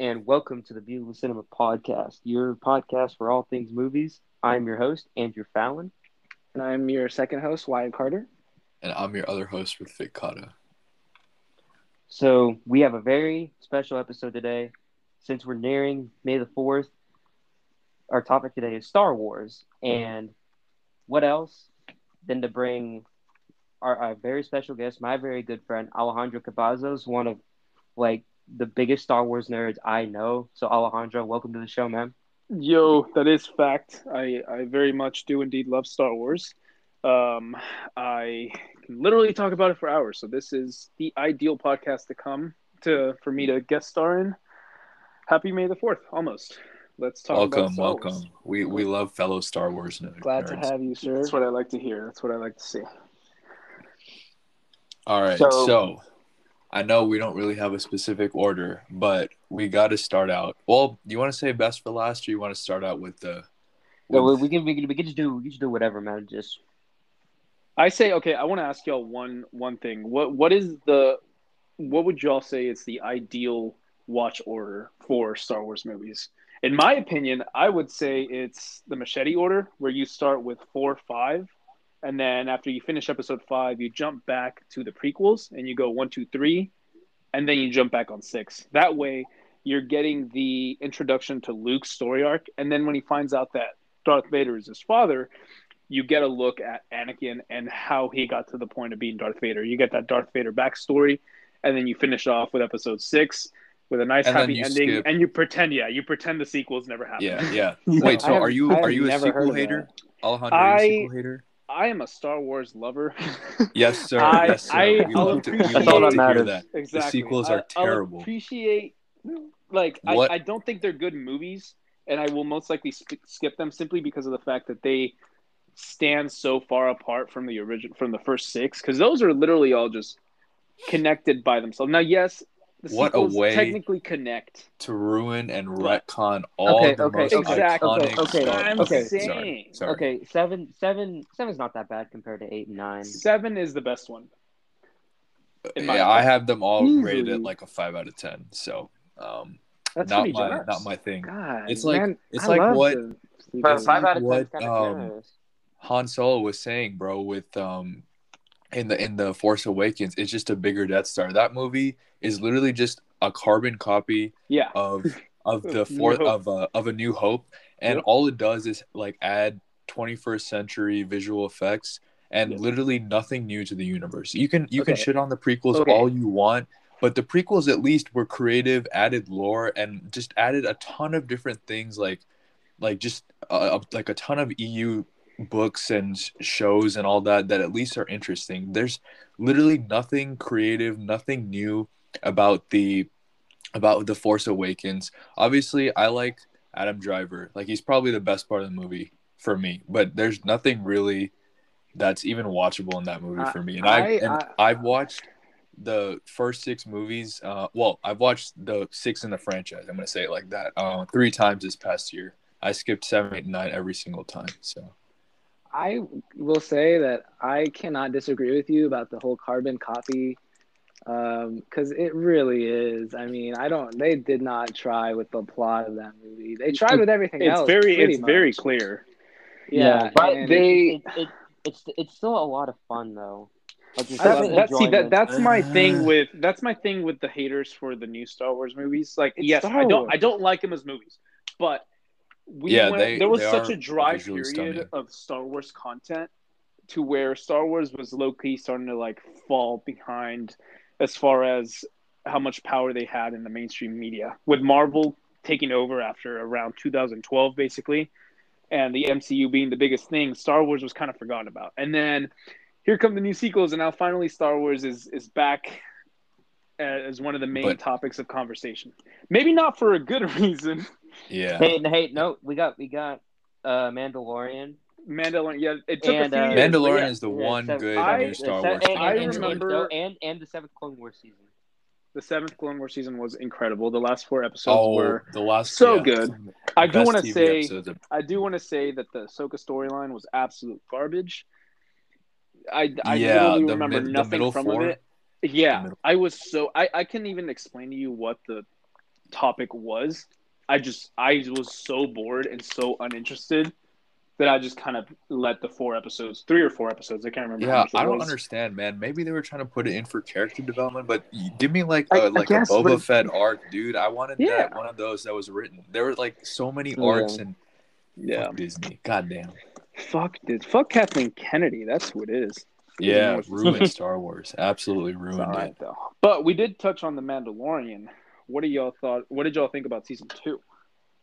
and welcome to the Beautiful Cinema Podcast, your podcast for all things movies. I'm your host, Andrew Fallon. And I'm your second host, Wyatt Carter. And I'm your other host Rithvik Cotta. So, we have a very special episode today. Since we're nearing May the 4th, our topic today is Star Wars. And what else than to bring our, our very special guest, my very good friend, Alejandro Cavazos, one of like the biggest Star Wars nerds I know. So Alejandro, welcome to the show, man. Yo, that is fact. I, I very much do indeed love Star Wars. Um, I can literally talk about it for hours. So this is the ideal podcast to come to for me to guest star in. Happy May the Fourth, almost. Let's talk. Welcome, welcome. We we love fellow Star Wars nerds. Glad to have you, sir. That's what I like to hear. That's what I like to see. All right, so, so I know we don't really have a specific order, but we got to start out. Well, you want to say best for last, or you want to start out with the? With... No, we can we can we can just do we can just do whatever, man. Just. I say okay. I want to ask y'all one one thing. What what is the what would y'all say is the ideal watch order for Star Wars movies? In my opinion, I would say it's the machete order, where you start with four, five, and then after you finish episode five, you jump back to the prequels and you go one, two, three, and then you jump back on six. That way, you're getting the introduction to Luke's story arc, and then when he finds out that Darth Vader is his father, you get a look at Anakin and how he got to the point of being Darth Vader. You get that Darth Vader backstory, and then you finish off with episode six with a nice and happy ending, skip... and you pretend, yeah, you pretend the sequels never happened. Yeah, yeah. Wait, so have, are you are you a sequel hater? Alejandro, are you a sequel hater? I am a Star Wars lover. yes, sir. I, yes, sir. I, we love to, That's all that matters. That. Exactly. The sequels are I, terrible. I'll appreciate, like, I, I, don't think they're good movies, and I will most likely sp- skip them simply because of the fact that they stand so far apart from the original, from the first six, because those are literally all just connected by themselves. Now, yes, the what a way technically connect to ruin and retcon all okay, the okay, most exactly. iconic okay, okay, I'm okay. Sorry, sorry. Okay, seven, seven, seven's not that bad compared to eight and nine. Seven is the best one. Yeah, I have them all Easily. rated at like a five out of ten. So, um, That's not my generous. not my thing. God, it's like man, it's I like what but five out of what, um, Han Solo was saying, bro, with um in the in the Force Awakens, it's just a bigger Death Star. That movie is literally just a carbon copy yeah. of of the fourth of a, of a New Hope, and yep. all it does is like add 21st century visual effects and yep. literally nothing new to the universe. You can you okay. can shit on the prequels okay. all you want, but the prequels at least were creative, added lore, and just added a ton of different things like like just uh, like a ton of EU books and shows and all that that at least are interesting. There's literally nothing creative, nothing new about the about the Force Awakens. Obviously, I like Adam Driver. Like he's probably the best part of the movie for me. But there's nothing really that's even watchable in that movie for me. And I, I and I, I've watched the first six movies. Uh, well, I've watched the six in the franchise. I'm gonna say it like that. Uh, three times this past year. I skipped seven, eight, and nine every single time. So. I will say that I cannot disagree with you about the whole carbon copy because um, it really is. I mean, I don't. They did not try with the plot of that movie. They tried with everything it's else. Very, it's much. very clear. Yeah, yeah but they. It, it, it, it's it's still a lot of fun though. Like that's, that's see that that's my thing with that's my thing with the haters for the new Star Wars movies. Like, it's yes, I don't I don't like them as movies, but we yeah, went, they, there was such a dry period stunning. of Star Wars content to where Star Wars was low key starting to like fall behind as far as how much power they had in the mainstream media. With Marvel taking over after around 2012, basically, and the MCU being the biggest thing, Star Wars was kind of forgotten about. And then here come the new sequels, and now finally Star Wars is is back as one of the main but, topics of conversation. Maybe not for a good reason. Yeah. Hey, hey, no, we got we got uh Mandalorian. Mandalorian, yeah, it took And, a few uh, years. Mandalorian yeah. is the Yeah, one seven- good I- new Star Wars. and, I and, content. remember- and and the seventh Clone Wars season. The seventh Clone Wars season was incredible. The last four episodes Oh, were. the last so yeah, good. I do wanna say- of- I do want to say that the Ahsoka storyline was absolute garbage. I, I Yeah, literally the remember mid- nothing middle from four. it. Yeah, I was so I, I couldn't even explain to you what the topic was. I just I was so bored and so uninterested that I just kind of let the four episodes, three or four episodes. I can't remember. Yeah, I don't was. understand, man. Maybe they were trying to put it in for character development, but give me like a, I, like I guess, a Boba but... Fett arc, dude. I wanted yeah. that one of those that was written. There were like so many arcs yeah. and yeah, Disney. Goddamn. Fuck this. Fuck Kathleen Kennedy. That's who it is. Yeah, ruined Star Wars. Absolutely ruined right, it. Though. But we did touch on the Mandalorian. What do y'all thought? What did y'all think about season two?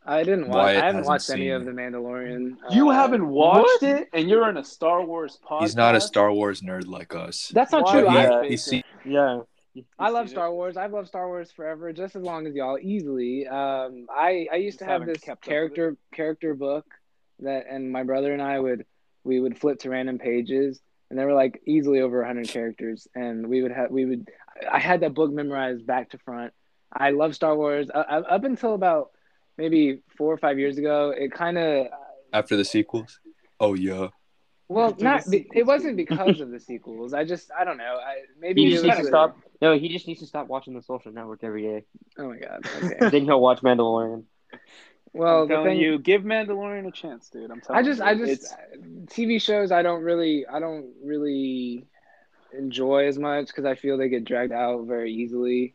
I didn't watch. I haven't watched any of the Mandalorian. You uh, haven't watched what? it, and you're in a Star Wars podcast. He's not a Star Wars nerd like us. That's not Why? true. Yeah, he's seen, yeah. I love Star Wars. I've loved Star Wars forever, just as long as y'all. Easily. Um, I I used to have this character character book that, and my brother and I would we would flip to random pages, and there were like easily over 100 characters, and we would have we would. I had that book memorized back to front. I love Star Wars uh, up until about maybe four or five years ago. It kind of after the sequels. Oh yeah. Well, not it wasn't because of the sequels. I just I don't know. I maybe he just needs to stop. No, he just needs to stop watching the Social Network every day. Oh my god. Okay. then he'll watch Mandalorian. Well, I'm telling thing, you, give Mandalorian a chance, dude. I'm telling I just, you, I just, it's... TV shows. I don't really, I don't really enjoy as much because I feel they get dragged out very easily.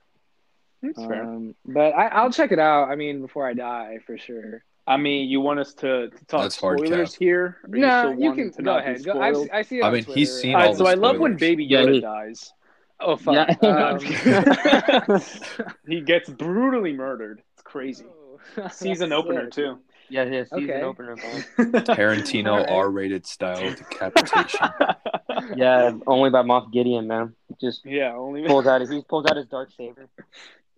That's fair. Um, but I, will check it out. I mean, before I die, for sure. I mean, you want us to, to talk That's spoilers here? no, you, you can go ahead. Go, I, I, see. I mean, Twitter. he's seen all, all So I love when Baby Yoda yeah, he, dies. Oh fuck! Yeah. Um, he gets brutally murdered. It's crazy. Oh, season opener too. Yeah, yeah, season okay. opener. Tarantino right. R-rated style decapitation. yeah, only by Moff Gideon, man. Just yeah, only pulls out his he pulls out his dark saber.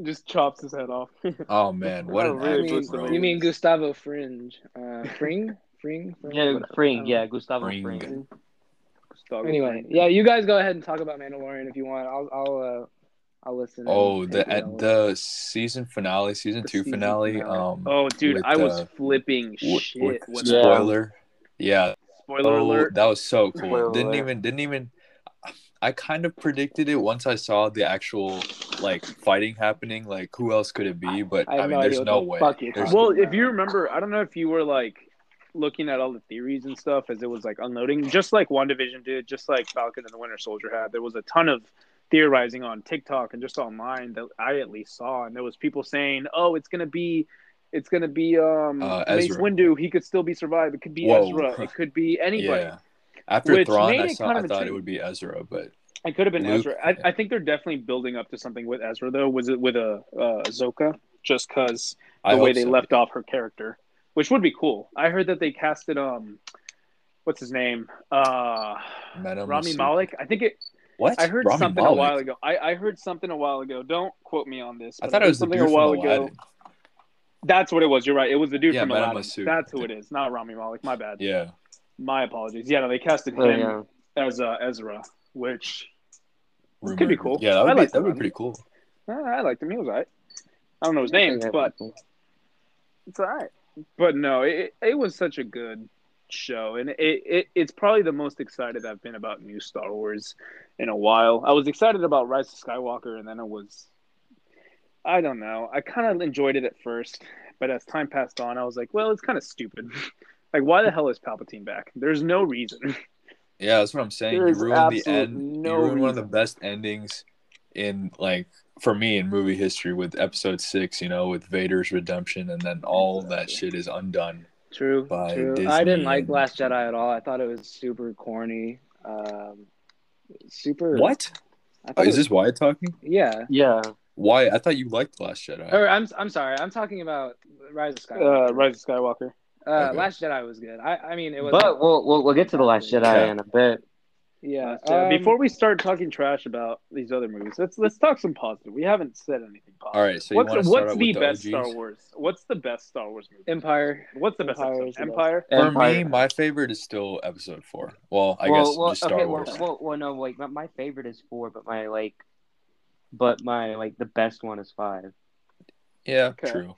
Just chops his head off. Oh man, what an really mean, bro. You mean Gustavo Fringe? Uh, Fring? Fring? Fring? Yeah, Fring. Yeah, Gustavo Fring. Fring. Anyway, yeah, you guys go ahead and talk about Mandalorian if you want. I'll I'll uh, I'll listen. Oh, the at the season finale, season the two season finale, finale. Um, oh, dude, with, I was uh, flipping shit. With, spoiler, yeah. Spoiler oh, alert. That was so cool. Spoiler didn't alert. even didn't even. I kind of predicted it once I saw the actual like fighting happening. Like, who else could it be? But I, I mean, no there's no way. There's well, if you remember, I don't know if you were like looking at all the theories and stuff as it was like unloading, just like WandaVision did, just like Falcon and the Winter Soldier had. There was a ton of theorizing on TikTok and just online that I at least saw, and there was people saying, "Oh, it's gonna be." It's gonna be um uh, Mace Windu. He could still be survived. It could be Whoa. Ezra. It could be anybody. Yeah. After Thrawn, I, saw, I thought it would be Ezra, but it could have been Luke, Ezra. I, yeah. I, think they're definitely building up to something with Ezra though. Was it with a uh, Ahsoka? Just because the I way they so. left off her character, which would be cool. I heard that they casted um, what's his name? Uh, Rami Malek. I think it. What? I heard Rami something a while ago. I, I heard something a while ago. Don't quote me on this. I thought it was something a while ago. That's what it was. You're right. It was the dude yeah, from Aladdin. That's who it is. Not Rami Malek. My bad. Yeah. My apologies. Yeah, no, they casted oh, him oh, yeah. as uh, Ezra, which Rumor. could be cool. Yeah, that would, be, that would be pretty cool. I liked him. He was alright. I don't know his name, but it's alright. But no, it it was such a good show, and it, it it's probably the most excited I've been about new Star Wars in a while. I was excited about Rise of Skywalker, and then it was, I don't know. I kind of enjoyed it at first, but as time passed on, I was like, well, it's kind of stupid. like, why the hell is Palpatine back? There's no reason. Yeah, that's what I'm saying. There you ruined the end. No you ruined reason. one of the best endings in like for me in movie history with episode six, you know, with Vader's redemption and then all that shit is undone. True. true. Disney I didn't like Last Jedi at all. I thought it was super corny. Um, super. What? Oh, is was... this Wyatt talking? Yeah. Yeah. Why? I thought you liked Last Jedi. Or I'm I'm sorry. I'm talking about Rise of Skywalker. Uh, Rise of Skywalker. Uh, okay. Last Jedi was good. I I mean it was. But we'll we'll, we'll get to the Last Jedi yeah. in a bit. Yeah. Um, Before we start talking trash about these other movies, let's let's talk some positive. We haven't said anything positive. All right. So what's what's the best the Star Wars? What's the best Star Wars movie? Empire. What's the best Empire? Empire? For me, my favorite is still Episode Four. Well, I well, guess well, just Star okay, Wars. Well, well, well, no, like my, my favorite is four, but my like, but my like the best one is five. Yeah, okay. true.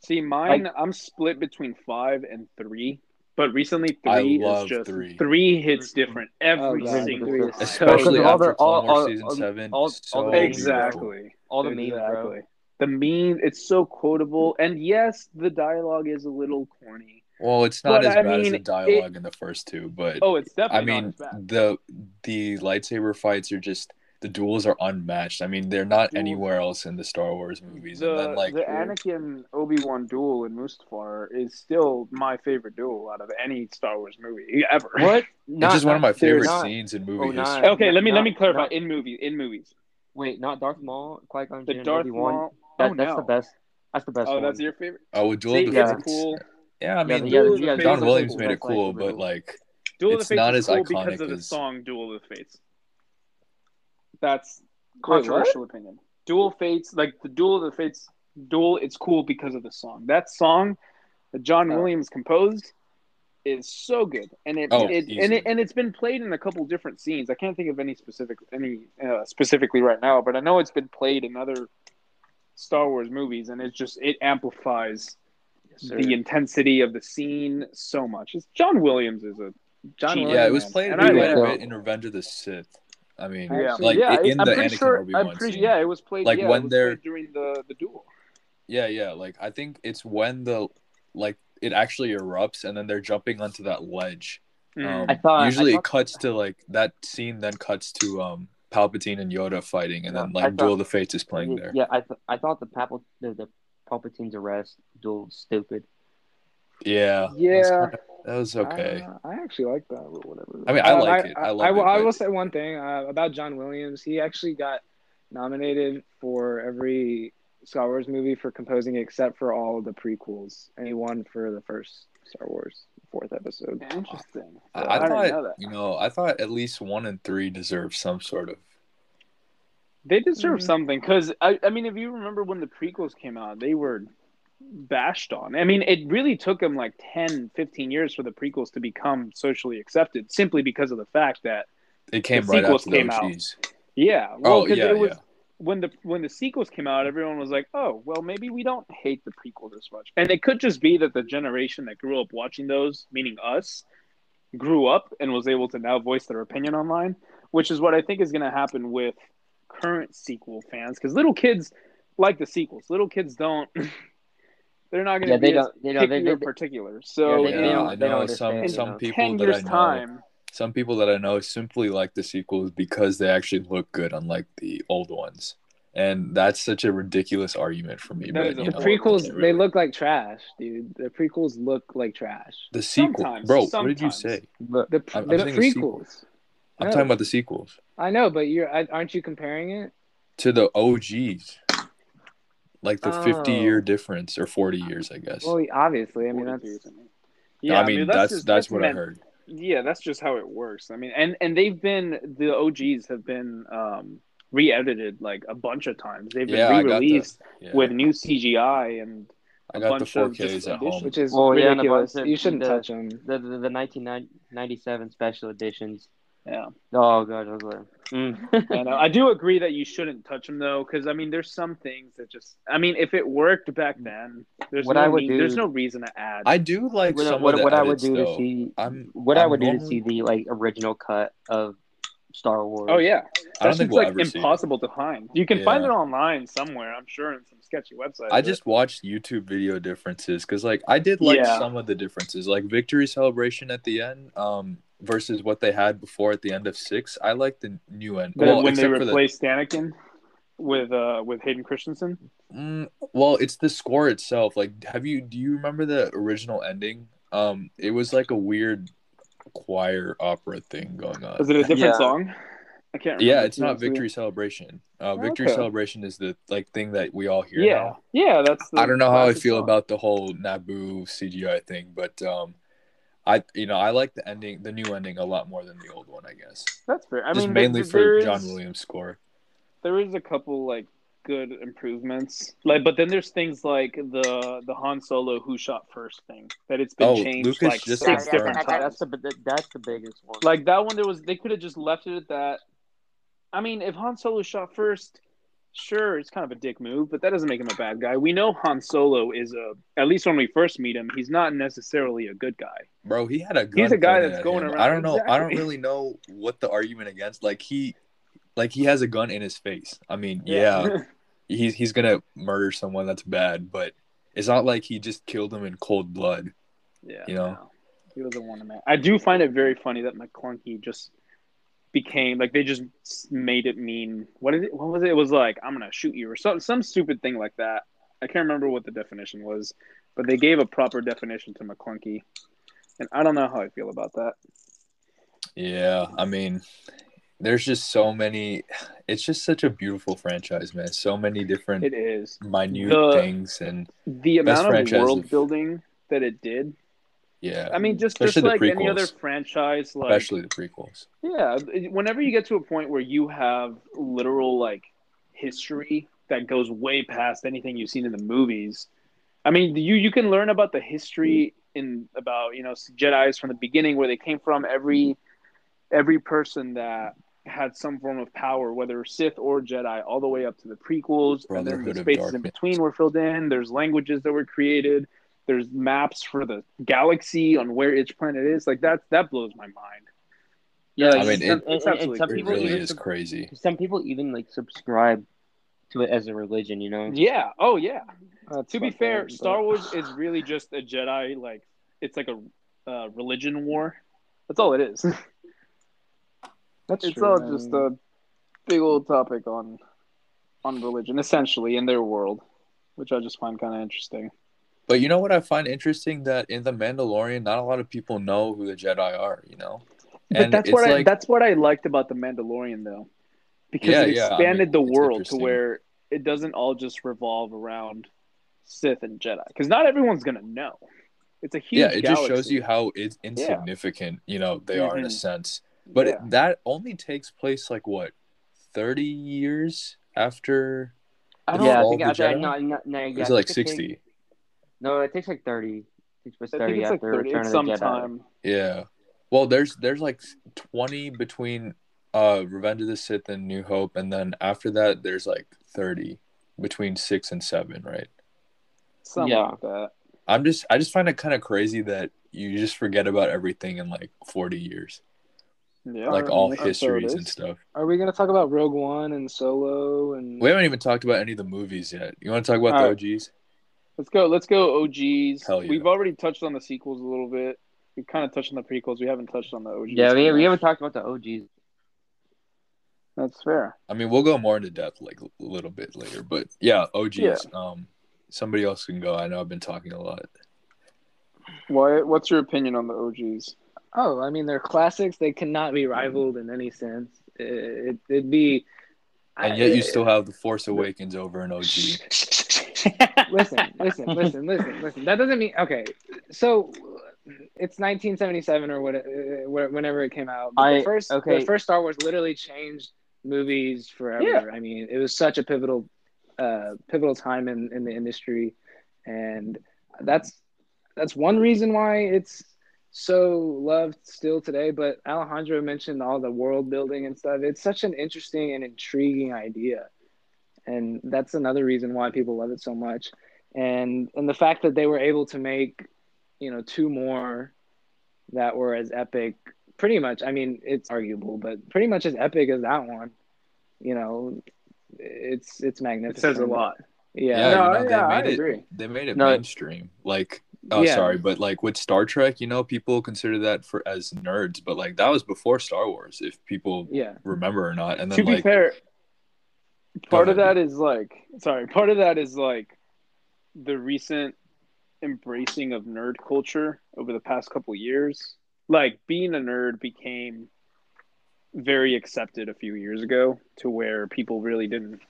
See, mine, like, I'm split between five and three. But recently, three is just three. three hits different every oh, single, especially so, after all, all, season all, seven. All, so exactly, all the memes, bro. The meme, it's so quotable, and yes, the dialogue is a little corny. Well, it's not but, as I bad mean, as the dialogue it, in the first two, but oh, it's definitely. I mean, the the lightsaber fights are just the duels are unmatched. I mean, they're not anywhere else in the Star Wars movies. The, and then, like the Anakin Obi Wan duel in Mustafar is still my favorite duel out of any Star Wars movie ever. What? Not, it's just one of my favorite not, scenes in movie oh, history. Okay, let me not, let me clarify. Not, in movie, in movies. Wait, not Darth Maul, Qui Gon The Darth Maul. That, oh, that's no. the best. That's the best. Oh, one. that's your favorite. Oh, with Duel of the Fates. Cool. Yeah, I mean, yeah, yeah, John Williams made it cool, but like, Duel it's not as cool iconic because of the song "Duel of the Fates." That's controversial Wait, opinion. Dual Fates, like the Duel of the Fates, Duel. It's cool because of the song. That song that John oh. Williams composed is so good, and it, oh, it and it and it's been played in a couple different scenes. I can't think of any specific any uh, specifically right now, but I know it's been played in other Star Wars movies, and it just it amplifies the intensity of the scene so much. It's John Williams is a John. Williams, yeah, it was played a bit in Revenge of the Sith. I mean, yeah, like yeah, in the Anakin sure, Obi-Wan pretty, scene. Yeah, it was played. Like yeah, when they're during the the duel. Yeah, yeah. Like I think it's when the like it actually erupts and then they're jumping onto that ledge. Mm. Um, I thought usually I thought, it cuts to like that scene, then cuts to um Palpatine and Yoda fighting, and then like thought, Duel of the Fates is playing there. Yeah, I th- I thought the Palpatine the, the Palpatine's arrest duel stupid. Yeah. Yeah. That was okay. Uh, I actually like that, but whatever. I mean, I uh, like I, it. I, I love I, it. I will say one thing uh, about John Williams. He actually got nominated for every Star Wars movie for composing, except for all of the prequels, and he won for the first Star Wars fourth episode. Interesting. So I, thought, know you know, I thought at least one and three deserved some sort of. They deserve mm-hmm. something because I, I mean, if you remember when the prequels came out, they were bashed on. I mean, it really took them like 10, 15 years for the prequels to become socially accepted simply because of the fact that it came the right after came out. Yeah. Oh, well, because oh, yeah, it was yeah. when the when the sequels came out, everyone was like, "Oh, well, maybe we don't hate the prequels as much." And it could just be that the generation that grew up watching those, meaning us, grew up and was able to now voice their opinion online, which is what I think is going to happen with current sequel fans because little kids like the sequels. Little kids don't they're not going to yeah, be they don't, they don't, they, they, particular. So yeah, they, they, don't, I know some some people that I know. Time, some people that I know simply like the sequels because they actually look good, unlike the old ones. And that's such a ridiculous argument for me. But, the know, prequels, really... they look like trash, dude. The prequels look like trash. The sequel, sometimes, bro. Sometimes. What did you say? The, the, I'm, the I'm prequels. I'm no. talking about the sequels. I know, but you're aren't you comparing it to the OGs? Like the oh. 50 year difference or 40 years, I guess. Well, obviously, I mean that's yeah, I mean, I mean that's that's, just, that's, that's what meant, I heard. Yeah, that's just how it works. I mean, and and they've been the OGs have been um re-edited like a bunch of times. They've been yeah, re-released yeah. with new CGI and I got the 4Ks at home, which is well, ridiculous. Yeah, no, you shouldn't the, touch them. The, the the 1997 special editions yeah. Oh god, I was like, mm. I, know. I do agree that you shouldn't touch them though, because I mean, there's some things that just. I mean, if it worked back then, there's what no I would need, do, there's no reason to add. I do like what, some what, of what I would do though. to see. I'm, what I'm i would do to see the like original cut of Star Wars. Oh yeah, I don't just we'll like impossible to find. You can yeah. find it online somewhere, I'm sure, in some sketchy website. I just watched YouTube video differences because, like, I did like yeah. some of the differences, like victory celebration at the end. Um, versus what they had before at the end of six. I like the new end. well, when they replaced the... Anakin with uh with Hayden Christensen. Mm, well, it's the score itself. Like, have you do you remember the original ending? Um, it was like a weird choir opera thing going on. Was it a different yeah. song? I can't. Yeah, it's not Victory Celebration. Uh, Victory okay. Celebration is the like thing that we all hear. Yeah, now. yeah, that's. I don't know how I feel song. about the whole Naboo CGI thing, but um, I you know I like the ending, the new ending, a lot more than the old one. I guess that's fair. I Just mean, mainly for John Williams' score. There is a couple like good improvements, like but then there's things like the the Han Solo who shot first thing that it's been oh, changed Lucas like just six different times. That's the that's the biggest one. Like that one, there was they could have just left it at that. I mean, if Han Solo shot first, sure, it's kind of a dick move, but that doesn't make him a bad guy. We know Han Solo is a, at least when we first meet him, he's not necessarily a good guy. Bro, he had a gun. He's a guy that's going him. around. I don't know. Exactly. I don't really know what the argument against. Like he, like he has a gun in his face. I mean, yeah, yeah, he's he's gonna murder someone that's bad, but it's not like he just killed him in cold blood. Yeah, you know, no. he was a one man. I do find it very funny that Maclunkey just became like they just made it mean what is it? What was it? It was like I'm gonna shoot you or some some stupid thing like that. I can't remember what the definition was, but they gave a proper definition to Maclunkey, and I don't know how I feel about that. Yeah, I mean, there's just so many. It's just such a beautiful franchise, man. So many different. It is minute the, things and the amount of world building that it did. Yeah, I mean, just just like any other franchise, like especially the prequels. Yeah, whenever you get to a point where you have literal like history that goes way past anything you've seen in the movies. I mean, you you can learn about the history in about you know Jedi's from the beginning where they came from. Every every person that had some form of power, whether Sith or Jedi, all the way up to the prequels, and then the spaces in between were filled in. There's languages that were created. There's maps for the galaxy on where each planet is. Like that, that blows my mind. Yeah, I mean, it, it's and, and some people really is crazy. Some people even like subscribe to it as a religion, you know? Yeah. Oh, yeah. That's to be fair, but... Star Wars is really just a Jedi. Like, it's like a uh, religion war. That's all it is. That's it's true, all man. just a big old topic on on religion, essentially, in their world, which I just find kind of interesting. But you know what I find interesting that in the Mandalorian, not a lot of people know who the Jedi are. You know, and but that's what like... I that's what I liked about the Mandalorian, though, because yeah, it expanded yeah, I mean, the world to where it doesn't all just revolve around Sith and Jedi, because not everyone's gonna know. It's a huge. Yeah, it galaxy. just shows you how it's insignificant. Yeah. You know, they mm-hmm. are in a mm-hmm. sense but yeah. it, that only takes place like what, thirty years after. I don't yeah, I think after, no, no, no, yeah, is it like sixty? Take, no, it takes like thirty. It takes place thirty after like 30, Return of the Jedi. Yeah, well, there's there's like twenty between uh Revenge of the Sith and New Hope, and then after that, there's like thirty between six and seven, right? Something yeah. like that. I'm just I just find it kind of crazy that you just forget about everything in like 40 years. Yeah, like all histories and stuff. Are we gonna talk about Rogue One and Solo and? We haven't even talked about any of the movies yet. You want to talk about all the right. OGs? Let's go. Let's go OGs. Hell yeah. We've already touched on the sequels a little bit. We've kind of touched on the prequels. We haven't touched on the OGs. Yeah, we, we haven't talked about the OGs. That's fair. I mean, we'll go more into depth like a little bit later, but yeah, OGs. Yeah. Um, somebody else can go. I know I've been talking a lot. Why? What's your opinion on the OGs? Oh, I mean, they're classics. They cannot be rivaled in any sense. It, would be. And yet, I, you still have the Force Awakens over an OG. Listen, listen, listen, listen, listen. That doesn't mean okay. So it's 1977 or what, uh, whenever it came out. I, the first, okay. the first Star Wars literally changed movies forever. Yeah. I mean, it was such a pivotal, uh, pivotal time in, in the industry, and that's that's one reason why it's so loved still today. But Alejandro mentioned all the world building and stuff. It's such an interesting and intriguing idea. And that's another reason why people love it so much. And and the fact that they were able to make, you know, two more that were as epic, pretty much. I mean, it's arguable, but pretty much as epic as that one. You know, it's it's magnificent. It says a lot. Yeah, yeah, no, you know, yeah I it, agree. They made it no, mainstream. Like Oh, yeah. sorry, but like with Star Trek, you know, people consider that for as nerds, but like that was before Star Wars, if people yeah remember or not. And then to like, be fair, part of that is like sorry, part of that is like the recent embracing of nerd culture over the past couple years. Like being a nerd became very accepted a few years ago to where people really didn't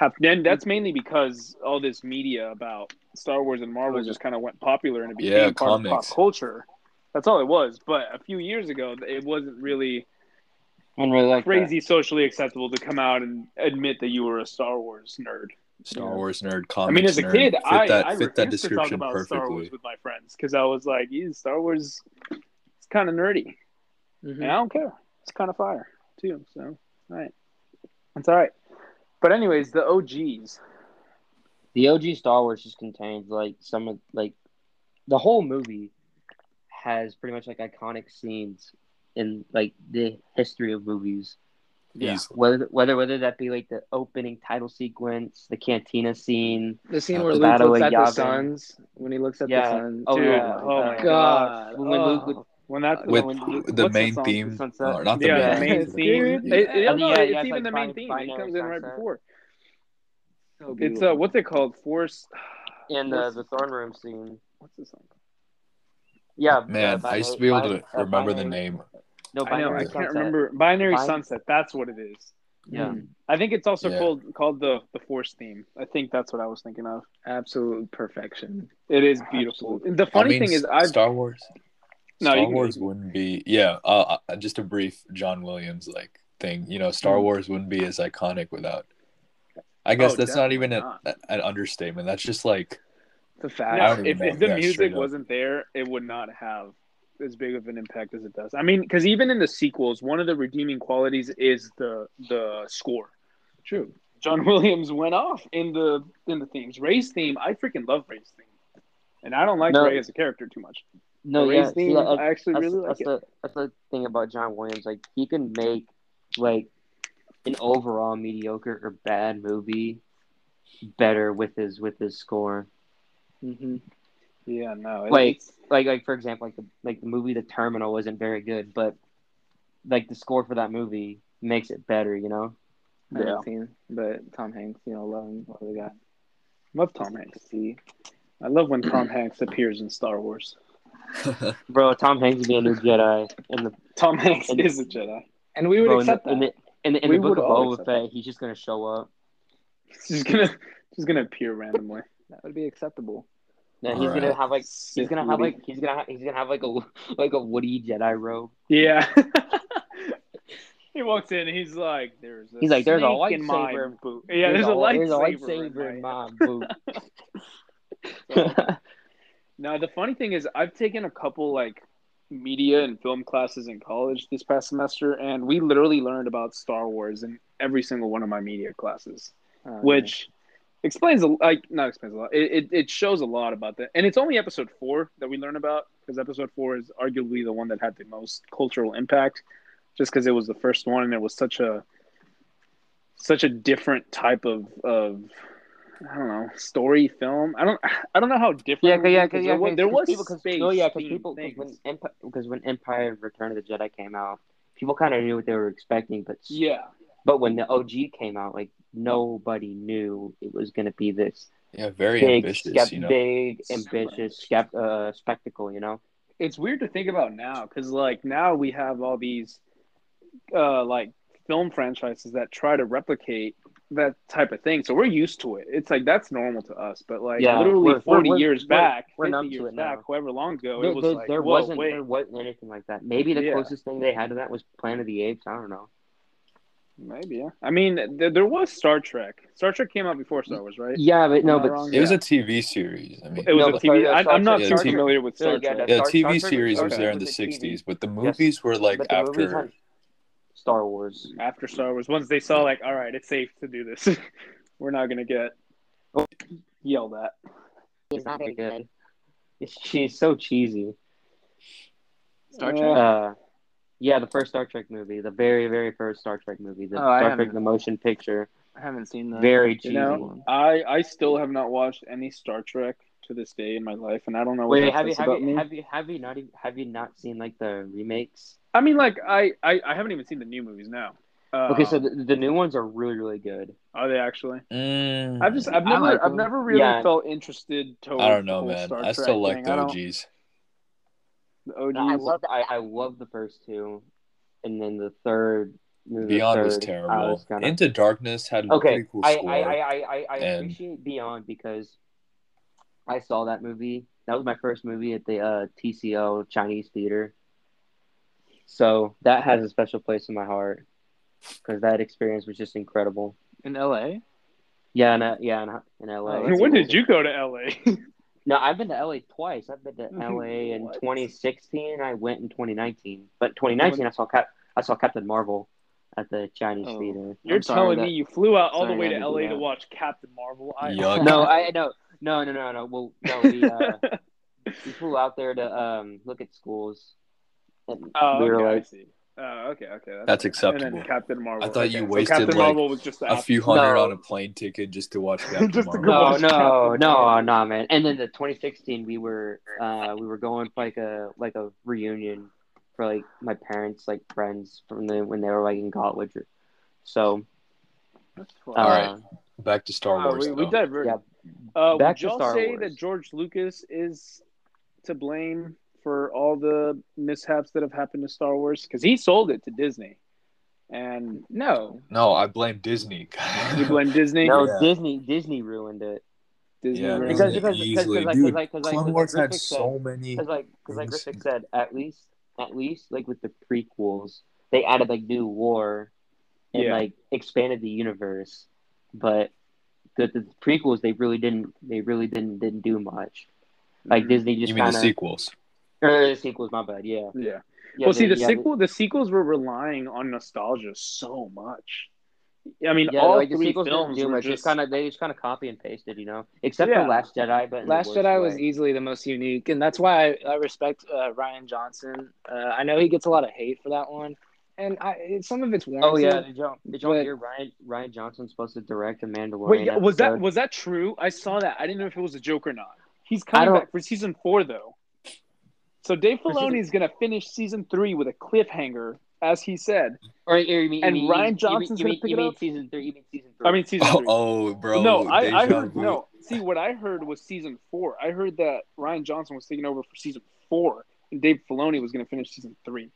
have and that's mainly because all this media about Star Wars and Marvel just kind of went popular and it became yeah, part comics. of pop culture. That's all it was. But a few years ago, it wasn't really, really like crazy that. socially acceptable to come out and admit that you were a Star Wars nerd. Star Wars nerd, comics. I mean, as a kid, fit I that, I fit that description to talk about perfectly. Star Wars with my friends because I was like, "Yeah, Star Wars, it's kind of nerdy, mm-hmm. and I don't care. It's kind of fire too." So, all right, that's all right. But anyways, the OGs. The OG Star Wars just contains like some of like the whole movie has pretty much like iconic scenes in like the history of movies. Yeah. Whether whether whether that be like the opening title sequence, the cantina scene, the scene uh, where Luke looks at Yavin. the suns when he looks at yeah. the suns. Oh, Dude, yeah. oh my god. When, when Luke oh. when that with when, the main the theme, the oh, not the yeah, main, the main theme. It, it, yeah, no, it's, it's even like the main theme. It comes in right before. So it's uh, what's it called? Force. In the the throne room scene. What's the song? Yeah, man, I used to be able to remember the name. No, I know. I can't remember. Binary Sunset. That's what it is. Yeah. I think it's also yeah. called called the the Force theme. I think that's what I was thinking of. Absolute perfection. It is beautiful. Absolute. The funny I mean, thing is, I've Star Wars. No, Star Wars wouldn't be. Yeah, uh, uh, just a brief John Williams like thing. You know, Star mm. Wars wouldn't be as iconic without. I guess oh, that's not even a, not. an understatement. That's just like the fact. if, if the music wasn't there, it would not have as big of an impact as it does. I mean, because even in the sequels, one of the redeeming qualities is the the score. True. John Williams went off in the in the themes. Rey's theme, I freaking love Rey's theme, and I don't like no. Rey as a character too much. No, Rey's yeah, theme, see, I actually that's, really like that's it. The, that's the thing about John Williams. Like he can make like an overall mediocre or bad movie better with his with his score. Mm-hmm. Yeah, no. Like, like, like for example, like the like the movie The Terminal wasn't very good, but like the score for that movie makes it better. You know. I yeah. haven't seen, but Tom Hanks, you know, love him, love the guy. Love Tom Hanks. See, I love when Tom Hanks appears in Star Wars. Bro, Tom Hanks be a new Jedi, and the Tom Hanks in, is a Jedi, and we would bro, accept in the, that. In the, in the, in the book of Boba Fett, he's just gonna show up. He's just gonna, he's gonna appear randomly. That would be acceptable. No, he's gonna have like he's gonna have like he's gonna have, he's gonna have like a like a Woody Jedi robe. Yeah. he walks in and he's like, "There's he's like, there's a lightsaber in boot. Yeah, there's, there's a, a, lightsaber, there's a lightsaber in my, boot. now the funny thing is, I've taken a couple like media and film classes in college this past semester, and we literally learned about Star Wars in every single one of my media classes, oh, which explains a like not explains a lot. It, it, it shows a lot about that, and it's only episode four that we learn about because episode four is arguably the one that had the most cultural impact, just because it was the first one and it was such a such a different type of of I don't know story film. I don't I don't know how different. Yeah, yeah, because yeah, there, there was people, cause, oh, yeah, because people cause when Empire because when Empire Return of the Jedi came out, people kind of knew what they were expecting, but yeah, but when the OG came out, like nobody knew it was going to be this. Yeah, very big, ambitious. Skept, you know? Big, ambitious skept, uh, spectacle. You know, it's weird to think about now because like now we have all these uh, like film franchises that try to replicate that type of thing. So we're used to it. It's like that's normal to us. But like yeah, literally we're, 40 we're, years we're, back, we're, 50 years back, now. however long ago, there, it was there, like, there wasn't wait. there wasn't anything like that. Maybe the yeah. closest thing they had to that was Planet of the Apes. I don't know. Maybe, yeah. I mean, there, there was Star Trek. Star Trek came out before Star Wars, right? Yeah, but no, but it was a TV series. I mean, it was no, a TV. I, am not yeah, too familiar with Star Trek. Yeah, TV Star series Trek, was there in the '60s, but the movies yes. were like after Star Wars. After Star Wars, once they saw like, all right, it's safe to do this. We're not gonna get yelled at. It's not very good. She's so cheesy. Star Trek. Uh, yeah, the first Star Trek movie, the very, very first Star Trek movie, the oh, Star Trek the motion picture. I haven't seen that. Very cheesy. You know, I I still have not watched any Star Trek to this day in my life, and I don't know. Wait, wait have you have you, have you have you not even, have you not seen like the remakes? I mean, like I I, I haven't even seen the new movies now. okay, so the, the, new ones are really really good. Are they actually? Mm, I've just I've never like I've never really yeah. felt interested to. I don't know, man. Star I still like the OGs. The OGs. I love I, I love the first two and then the third Beyond third, was terrible. Was kinda... Into Darkness had okay. Cool I, I, I I I and... appreciate Beyond because I saw that movie. That was my first movie at the uh, TCL Chinese Theater. So that has a special place in my heart because that experience was just incredible. In LA? Yeah, in, yeah, in, in LA. Oh, when did you go to LA? No, I've been to LA twice. I've been to LA in 2016. I went in 2019, but 2019 I saw Cap. I saw Captain Marvel at the Chinese oh. theater. You're telling that, me you flew out all the way to LA to watch Captain Marvel? I, no, I no no no no no. Well, no, we uh, we flew out there to um look at schools. And oh, we were okay, like, Uh, okay, okay. That's, that's acceptable. And then Captain Marvel. I thought okay. you wasted so Captain like Marvel was just a few hundred no. on a plane ticket just to watch Captain just Marvel. No, no, no, no, man. And then the 2016, we were uh, we were going for like a like a reunion for like my parents, like friends from the when they were like in college. So, That's uh, all right. Back to Star Wars. Uh, we, we diverted. Yeah. Uh, Back would y'all Star say Wars. that George Lucas is to blame for all the mishaps that have happened to Star Wars? Because he sold it to Disney. And no, no, I blame Disney. you blame Disney? No, yeah. Disney. Disney ruined it. Disney yeah, ruined because, because, easily. Because, Dude, like, like, Wars had so many. Because like, because like Griffith said, at least, at least, like with the prequels, they added like new war, and yeah. like expanded the universe. But the, the prequels, they really didn't. They really didn't didn't do much. Like mm-hmm. Disney just. You mean kinda, the sequels? Or the sequels, my bad. Yeah. Yeah. yeah well, see, the sequel, the sequels were relying on nostalgia so much. I mean, yeah, all like three the films do much. Just kind of they just kind of copy and pasted, you know. Except yeah. for Last Jedi, but Last Jedi way. was easily the most unique, and that's why I, I respect uh, Rian Johnson. Uh, I know he gets a lot of hate for that one, and I, some of it's warranted. Oh yeah, did y'all, did y'all but, hear Rian Rian Johnson's supposed to direct a Mandalorian? Wait, yeah, was that was that true? I saw that. I didn't know if it was a joke or not. He's coming back for season four though. So Dave Filoni is going to finish season three with a cliffhanger, as he said. Or, or you mean, and you mean, Rian Johnson's going to pick it up. Season three. You mean season three? I mean season three. Oh, oh bro. No, I, I heard no. See, what I heard was season four. I heard that Rian Johnson was taking over for season four, and Dave Filoni was going to finish season three.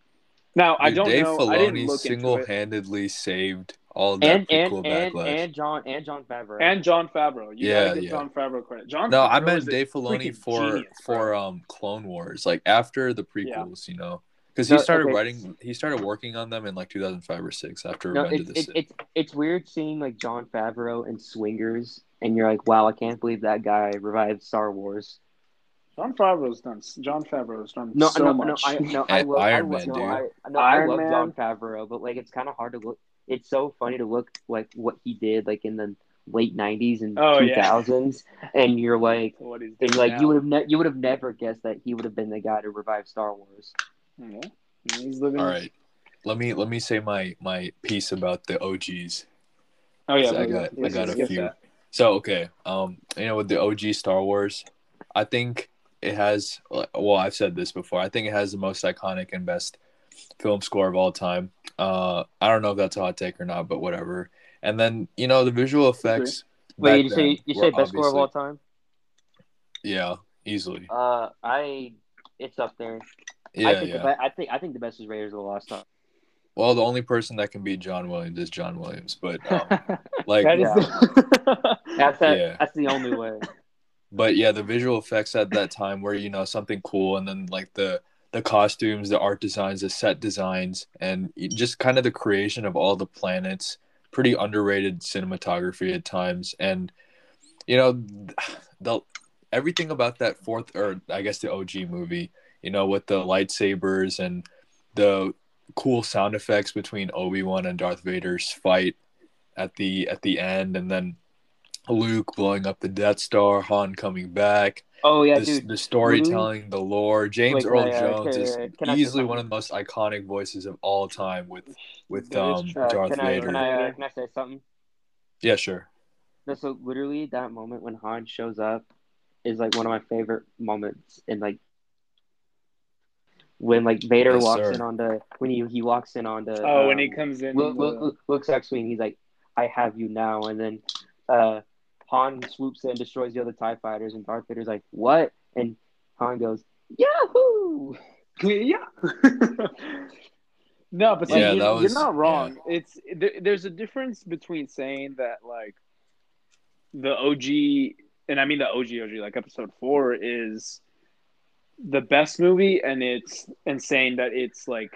Now Dude, I don't Dave know. Filoni I didn't look single-handedly saved all that and, and, and, and Jon and Jon Favreau and Jon Favreau. You yeah, gotta get yeah. Jon Favreau credit. Jon. No, Favreau I meant Dave Filoni for genius, for bro. um Clone Wars, like after the prequels, yeah. you know, because he no, started okay. writing, he started working on them in like 2005 or six after no, Revenge it's, it's, it's it's weird seeing like Jon Favreau and Swingers, and you're like, wow, I can't believe that guy revived Star Wars. Jon Favreau's done. Jon Favreau's done no, so no, much. No, I, no, I love, Iron I Man, no, I, no, Iron I love Man. Jon Favreau, but like it's kind of hard to look it's so funny to look like what he did like in the late '90s and oh, 2000s, yeah. and you're like, what is and like now? you would have ne- you would have never guessed that he would have been the guy to revive Star Wars. Yeah, he's living. All right, let me let me say my my piece about the OGs. Oh yeah, I got I got a few. That. So okay, um, you know, with the OG Star Wars, I think it has. Well, I've said this before. I think it has the most iconic and best film score of all time. Uh, I don't know if that's a hot take or not, but whatever. And then you know the visual effects. Wait, you say you say best score of all time? Yeah, easily. Uh, I it's up there. Yeah, I think yeah. The, I think I think the best is Raiders of the Lost Time. Well, the only person that can beat John Williams is John Williams, but um, like that is the... that's that, yeah. that's the only way. But yeah, the visual effects at that time were you know something cool, and then like the the costumes, the art designs, the set designs, and just kind of the creation of all the planets. Pretty underrated cinematography at times, and you know, the everything about that fourth or I guess the OG movie, you know, with the lightsabers and the cool sound effects between Obi Wan and Darth Vader's fight at the at the end, and then Luke blowing up the Death Star, Han coming back. Oh yeah, the, dude. The storytelling, the lore. James Wait, Earl yeah, Jones okay, is easily one of the most iconic voices of all time with with um uh, Darth can Vader. I, can, I, uh, can I say something? Yeah, sure. No, so literally that moment when Han shows up is like one of my favorite moments in like when like Vader yes, walks sir. in on the when he he walks in on the oh um, when he um, comes in look, look, look, looks actually and he's like I have you now and then uh Han swoops in, and destroys the other TIE fighters, and Darth Vader's like, What? And Han goes, Yahoo! yeah. no, but yeah, you're, was, you're, not wrong. Yeah. It's there, there's a difference between saying that like the OG, and I mean the OG OG, like episode four is the best movie, and it's and saying that it's like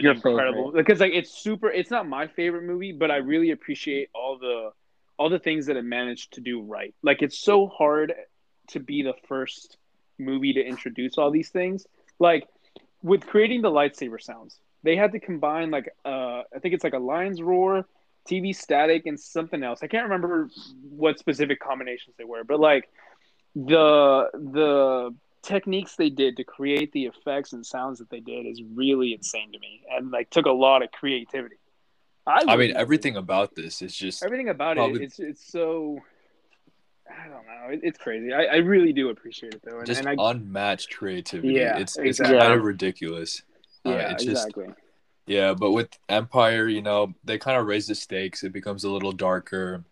Your incredible favorite. because like it's super. It's not my favorite movie, but I really appreciate all the all the things that it managed to do right. Like it's so hard to be the first movie to introduce all these things. Like with creating the lightsaber sounds, they had to combine like uh I think it's like a lion's roar, TV static, and something else. I can't remember what specific combinations they were, but like the the techniques they did to create the effects and sounds that they did is really insane to me, and like took a lot of creativity. I, I mean, everything about this is just everything about probably... it. It's it's so. I don't know. It, it's crazy. I, I really do appreciate it though. And, just and I, unmatched creativity. Yeah, it's it's exactly. kind of ridiculous. Uh, yeah, uh, it's exactly. Just, yeah, but with Empire, you know, they kind of raise the stakes. It becomes a little darker.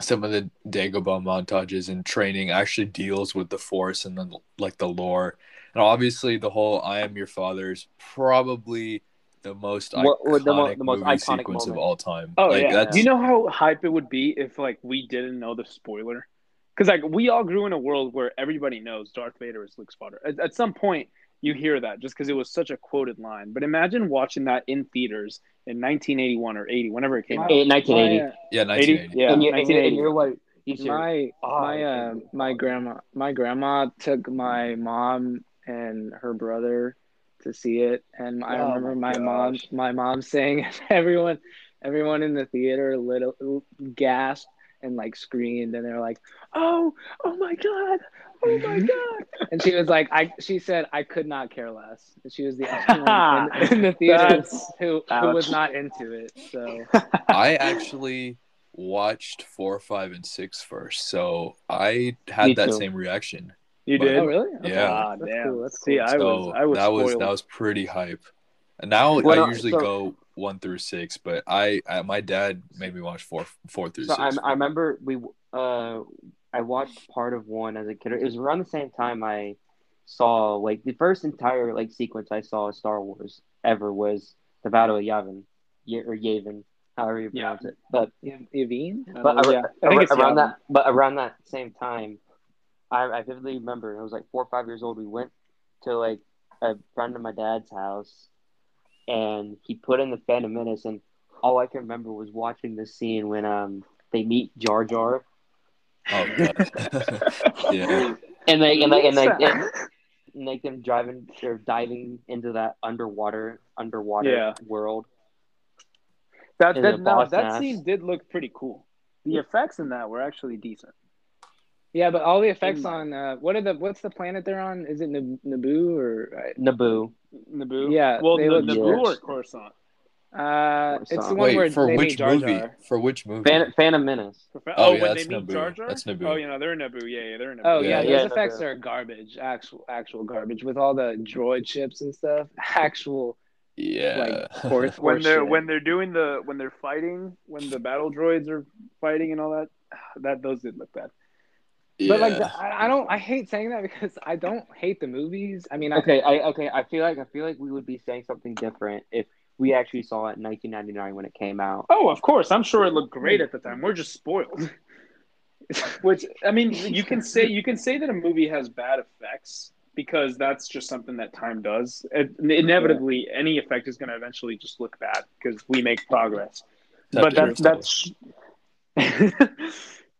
Some of the Dagobah montages and training actually deals with the Force and then like the lore, and obviously the whole "I am your father" is probably the most what, iconic the, mo- the most movie iconic sequence moment. of all time. Oh like, yeah, do you know how hype it would be if like we didn't know the spoiler? Because like we all grew in a world where everybody knows Darth Vader is Luke's father. At, at some point, you hear that just because it was such a quoted line. But imagine watching that in theaters in 1981 or 80, whenever it came out. 1980. yeah, 1980. Yeah, and, you, and, you, and you're what? my oh, my uh, my grandma my grandma took my mom and her brother to see it, and I oh remember my, my mom my mom saying everyone everyone in the theater little gasped and like screamed and they're like, "Oh, oh my god, oh my god!" and she was like, "I," she said, "I could not care less." And she was the only one in, in the theater who who was not into it. So I actually watched four, five, and six first, so I had Me that too. same reaction. You but, did? Oh, really? Okay. Yeah. Ah, that's damn. Cool. That's cool. See, I was, I was that spoiled. was that was pretty hype. And now well, I usually so, go one through six, but I, I, my dad made me watch four four through so six. I, I remember we uh I watched part of one as a kid. It was around the same time I saw like the first entire like sequence I saw of Star Wars ever was the Battle of Yavin, y- or Yavin, however you pronounce yeah. it. But Yavin. But yeah. ar- around that, but around that same time, I, I vividly remember I was like four or five years old. We went to like a friend of my dad's house and he put in the Phantom Menace, and all I can remember was watching this scene when um they meet Jar Jar. Oh yeah. And they and they and they and, and they them driving they're diving into that underwater underwater yeah. world. That that no, that scene did look pretty cool. The effects in that were actually decent. Yeah, but all the effects on uh, what are the what's the planet they're on? Is it Naboo or uh, Naboo? Naboo. Yeah. Well, they look Naboo or Coruscant. Uh, it's the one Wait, where for they which Jar movie? Jar. For which movie? Phantom, Phantom Menace. oh, oh, yeah, when they meet Naboo. Jar Jar. That's Naboo. Oh, you know they're in Naboo. Yeah, yeah, they're in Naboo. Oh yeah, yeah those effects Naboo. are garbage. Actual, actual garbage with all the droid ships and stuff. Actual. Yeah. Like horse, when they're shit. when they're doing the when they're fighting when the battle droids are fighting and all that, that those did look bad. Yeah. But like, I, I don't. I hate saying that because I don't hate the movies. I mean, okay, I, I okay. I feel like I feel like we would be saying something different if we actually saw it in 1999 when it came out. Oh, of course. I'm sure it looked great hmm. at the time. We're just spoiled. Which I mean, you can say you can say that a movie has bad effects because that's just something that time does. It, inevitably, yeah. any effect is going to eventually just look bad because we make progress. but that, that's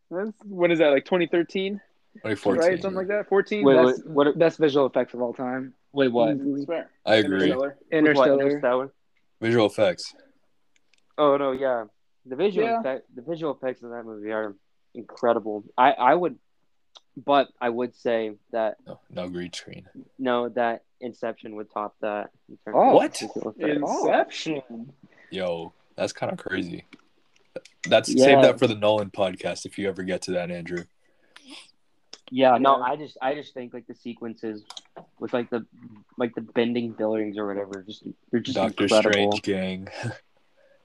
when is that? Like 2013? 2014, right? Something like that. 14. Wait, best, wait, what best visual effects of all time? Wait, what? Mm-hmm. I agree. Interstellar. Interstellar. Interstellar. Visual effects. Oh no, yeah. The visual yeah. effect, the visual effects of that movie are incredible. I I would, but I would say that no, no green screen. No, that Inception would top that. oh, what? Inception. Yo, that's kind of crazy. That's yeah. save that for the Nolan podcast if you ever get to that, Andrew. Yeah, no, I just I just think like the sequences with like the like the bending buildings or whatever, just they're just Doctor incredible. Strange gang.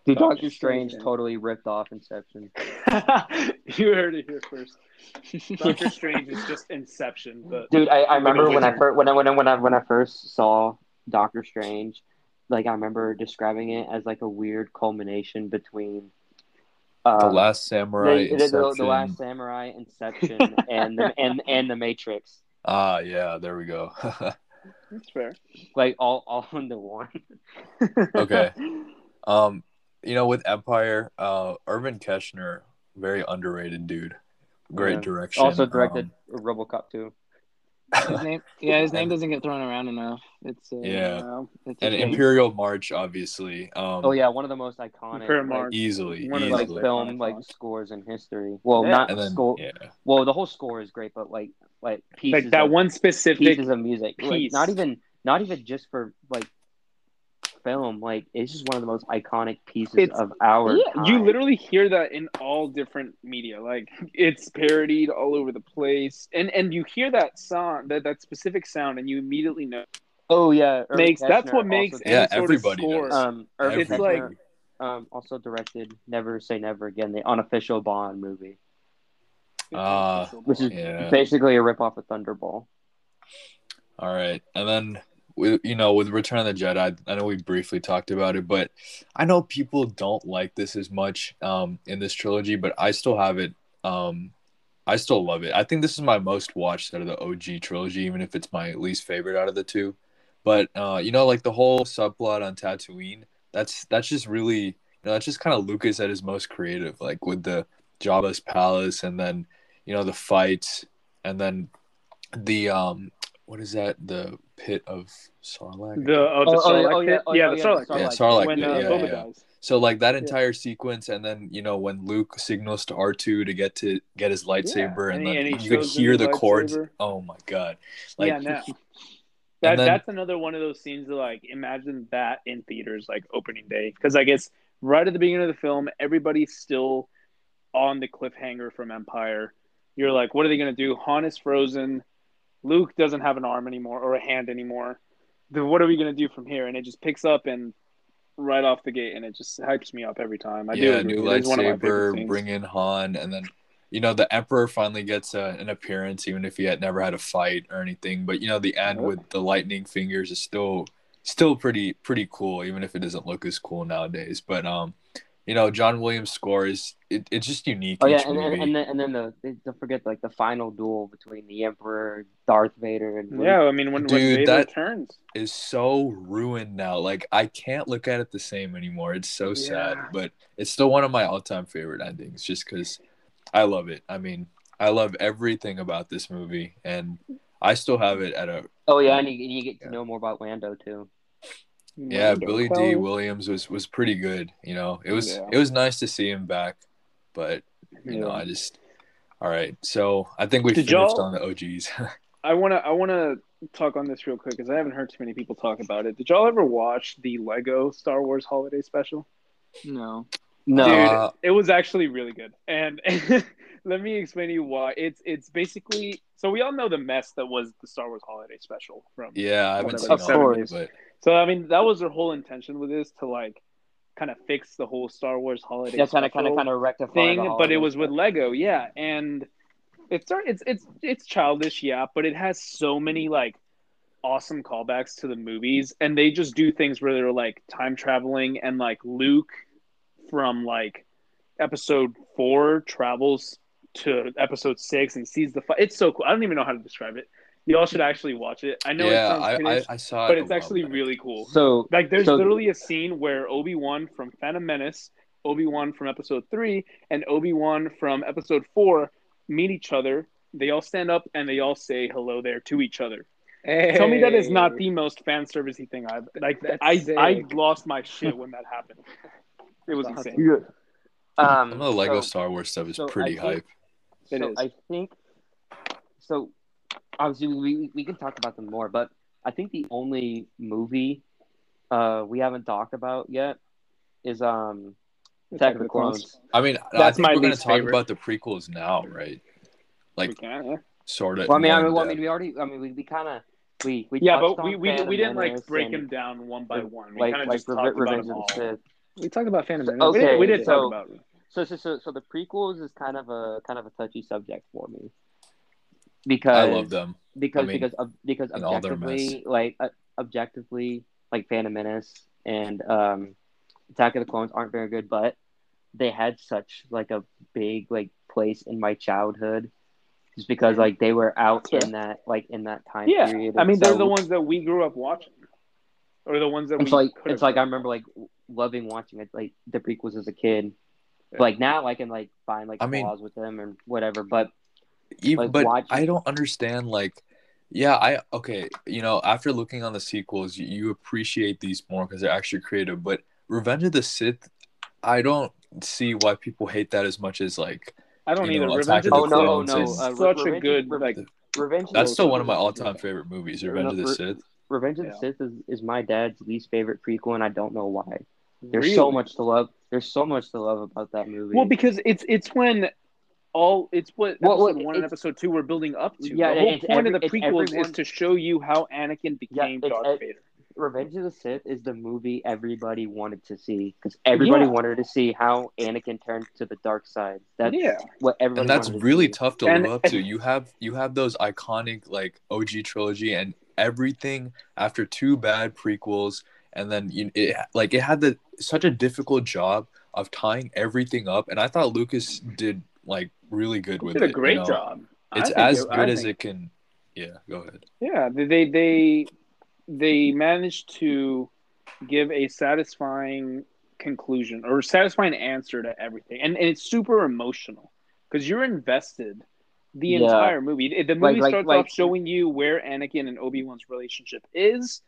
Dude, Doctor, Doctor Strange, Strange totally ripped off Inception. you heard it here first. Doctor Strange is just Inception. But Dude, I, I remember when I first when I when I when I when I first saw Doctor Strange, like I remember describing it as like a weird culmination between the um, Last Samurai, the, the, the, Last Samurai, Inception, and the, and and the Matrix. Ah, yeah, there we go. That's fair. Like all all into one. okay. Um, you know, with Empire, uh, Irvin Kershner, very underrated dude. Great yeah. direction. Also directed um, RoboCop too. His name, yeah, his name doesn't get thrown around enough. It's uh, yeah, it's and Imperial March, obviously. Um, oh yeah, one of the most iconic, Imperial like, easily, one easily. of like film like scores in history. Well, yeah. not then, score. Yeah. Well, the whole score is great, but like like pieces like that of, one specific pieces of music, piece. Like, not even not even just for like film. Like it's just one of the most iconic pieces it's, of our. Yeah, time. you literally hear that in all different media. Like it's parodied all over the place, and and you hear that sound, that that specific sound, and you immediately know. Oh yeah, makes that's what makes yeah everybody score. Um, it's like um also directed Never Say Never Again, the unofficial Bond movie. Uh, which is yeah. basically a rip off of Thunderball. All right, and then you know with Return of the Jedi, I know we briefly talked about it, but I know people don't like this as much um, in this trilogy, but I still have it. Um, I still love it. I think this is my most watched out of the OG trilogy, even if it's my least favorite out of the two. But uh, you know, like the whole subplot on Tatooine, that's that's just really you know that's just kind of Lucas at his most creative, like with the Jabba's palace, and then you know the fights, and then the um what is that the pit of Sarlacc. The, oh, the oh, oh Sarlacc oh, yeah, oh, yeah, the Sarlacc. Yeah, Sarlacc. When uh, yeah, yeah. So like that entire sequence, and then you know when Luke signals to R two to get to get his lightsaber, and, and, then and you could hear the chords. Oh my god! Like, yeah, no. That, then, that's another one of those scenes that like imagine that in theaters like opening day because I guess right at the beginning of the film everybody's still on the cliffhanger from Empire. You're like, what are they gonna do? Han is frozen. Luke doesn't have an arm anymore or a hand anymore. Then what are we gonna do from here? And it just picks up and right off the gate, and it just hypes me up every time. I yeah, do new lightsaber, bring in Han, and then you know the Emperor finally gets a, an appearance, even if he had never had a fight or anything. But you know the end with the lightning fingers is still still pretty pretty cool, even if it doesn't look as cool nowadays. But um, you know, John Williams' score is it, it's just unique. Oh yeah, and, and, and, then and then the don't forget like the final duel between the Emperor, Darth Vader, and yeah, I mean when, Dude, when Vader that returns is so ruined now. Like I can't look at it the same anymore. It's so yeah. sad, but it's still one of my all-time favorite endings, just because I love it. I mean, I love everything about this movie, and I still have it at a. Oh yeah, and you, you get to yeah. know more about Lando too. Yeah, Billy Dee Williams was was pretty good. You know, it was yeah. it was nice to see him back, but you yeah. know, I just all right. So I think we Did finished on the OGs. I wanna I wanna talk on this real quick because I haven't heard too many people talk about it. Did y'all ever watch the Lego Star Wars Holiday Special? No. No, Dude, it was actually really good, and let me explain to you why. It's it's basically so we all know the mess that was the Star Wars Holiday Special from yeah, I haven't seen of it, but so I mean, that was their whole intention with this to like kind of fix the whole Star Wars holiday. Yeah, kind of, kind of, kind of rectify thing. But it was with Lego, yeah, and it's it's it's it's childish, yeah, but it has so many like awesome callbacks to the movies, and they just do things where they're like time traveling, and like Luke from like episode four travels to episode six and sees the fight. It's so cool. I don't even know how to describe it. Y'all should actually watch it. I know yeah, it sounds finished, I, I saw it, but it's actually really cool. So like, there's so, literally a scene where Obi Wan from Phantom Menace, Obi Wan from Episode Three, and Obi Wan from Episode Four meet each other. They all stand up and they all say hello there to each other. Hey. Tell me that is not the most fan servicey thing I've like. That's I sick. I lost my shit when that happened. It was insane. Yeah. Um, Some of the Lego so, Star Wars stuff is so pretty think, hype. So it is. I think so obviously we we can talk about them more, but I think the only movie uh, we haven't talked about yet is um Attack of the Clones. I mean, that's I think my we're going to talk favorite. about the prequels now, right? Like, can, yeah. sort of. Well, I mean, I mean, well, I mean, we already, I mean, we, we kind of. We, we yeah, but we, we, we didn't like break them down one by one. We like, kind of like just talked about them all. We talked about Phantom Menace. Okay, we, did, we so, talk about. So, so, so, so the prequels is kind of a kind of a touchy subject for me because I love them because I mean, because because objectively like uh, objectively like Phantom Menace and um, Attack of the Clones aren't very good, but they had such like a big like place in my childhood just because like they were out sure. in that like in that time yeah. period. I mean, so, they're the ones that we grew up watching, or the ones that it's like it's like I remember like loving watching it like the prequels as a kid. Yeah. Like now I can like find like I flaws mean, with them and whatever, but even like, but watching... I don't understand like Yeah, I okay. You know, after looking on the sequels, you, you appreciate these more because they're actually creative. But Revenge of the Sith, I don't see why people hate that as much as like. I don't either. Know, Revenge of the oh, no, no, uh, such Revenge, a good like. Revenge. That's still one of my all-time favorite movies, Revenge no, of the Sith. Revenge of the Sith is, is my dad's least favorite prequel, and I don't know why. There's really? so much to love. There's so much to love about that movie. Well, because it's it's when all it's what well, episode one and episode two we're building up to. Yeah, the whole point every, of the prequels everyone, is to show you how Anakin became yeah, Darth Vader. Revenge of the Sith is the movie everybody wanted to see because everybody yeah. wanted to see how Anakin turned to the dark side. That's yeah. what everybody. And that's really to tough to and, live up to. You have you have those iconic like OG trilogy and everything after two bad prequels, and then you it like it had the such a difficult job of tying everything up, and I thought Lucas did like really good with did it. a great you know? job. It's as it, good as it can. Yeah, go ahead. Yeah, they they they managed to give a satisfying conclusion or satisfying answer to everything, and, and it's super emotional because you're invested the yeah. entire movie. The movie like, starts like, off like, showing you where Anakin and Obi Wan's relationship is,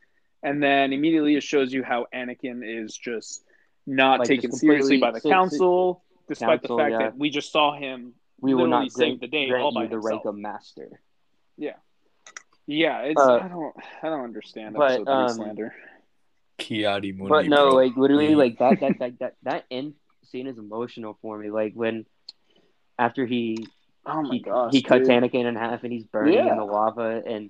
and then immediately it shows you how Anakin is just not taken seriously by the council, despite council, the fact yeah. that we just saw him we will not save the day all by the rank of master. Yeah, yeah. It's uh, I don't I don't understand but, um, slander. Ki-Adi-Mundi, But no, bro. like literally, like that that that that that end scene is emotional for me. Like when after he oh my he, gosh, he cuts dude. Anakin in half and he's burning yeah. in the lava and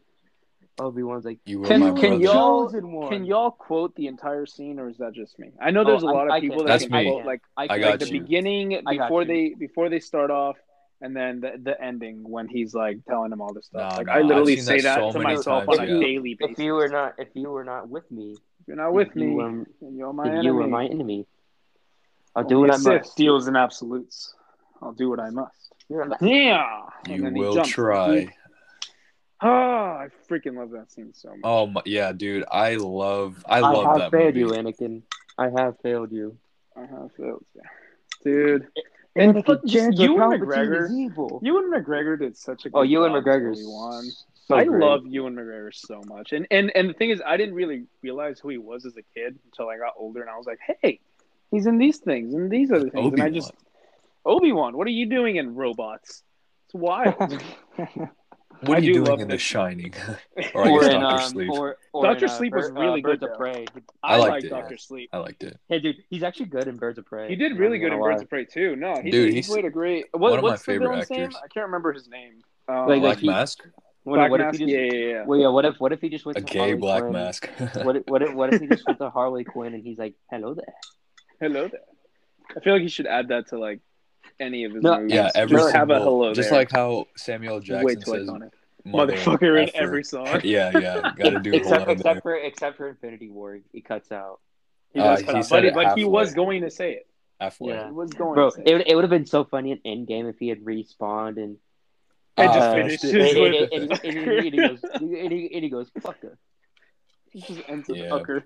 Obi Wan's like, you can, can y'all can y'all quote the entire scene, or is that just me? I know there's oh, a lot I, of people that can me. quote like, I, like the you. beginning before they before they start off, and then the, the ending when he's like telling him all this stuff. like I literally say that, that so to myself on a daily basis. If you were not if you were not with me, if you're not with me, you were, you're my enemy. You were my enemy. I'll do what I must. Deals in absolutes. I'll do what I must. Yeah. You will try. Oh, I freaking love that scene so much. Oh my, yeah, dude, I love, I love that. I have that failed movie. you, Anakin. I have failed you. I have failed you, dude. And Anakin, just, Ewan McGregor, Ewan McGregor did such a oh, good oh, Ewan McGregor's one. So I great. love Ewan McGregor so much, and and and the thing is, I didn't really realize who he was as a kid until I got older, and I was like, hey, he's in these things and these other things, Obi-Wan. and I just Obi Wan, what are you doing in robots? It's wild. What are you doing in The Shining? or I guess Doctor um, Sleep. Or, or Doctor in, uh, Sleep was uh, really uh, good. Birds of Prey. I, I liked it. Doctor Sleep. I liked it. Hey, dude, he's actually good in Birds of Prey. He did really good in Birds of Prey too. No, he, dude, he played a great. What, one of what's my favorite actors. Name? I can't remember his name. Um, like, Black like Mask. What, Black what Mask, if he just, yeah, yeah, yeah. Well, yeah. What if what if he just went a to gay Harley Black Quinn? Mask? what if, what if what if he just went to Harley Quinn and he's like, "Hello there." Hello there. I feel like he should add that to like any of his no, movies. Yeah, every just single, have a hello Just there. like how Samuel Jackson says, motherfucker in every song. yeah, yeah, gotta do except except for except for Infinity War, he cuts out. He does uh, cut he out, but, but he was going to say it. Halfway. Yeah. He was going. Bro, it, it would have been so funny in Endgame if he had respawned and. And uh, just finished it. And, and, and, and, he goes, and he, and he goes, fucker. He just ends with yeah. fucker.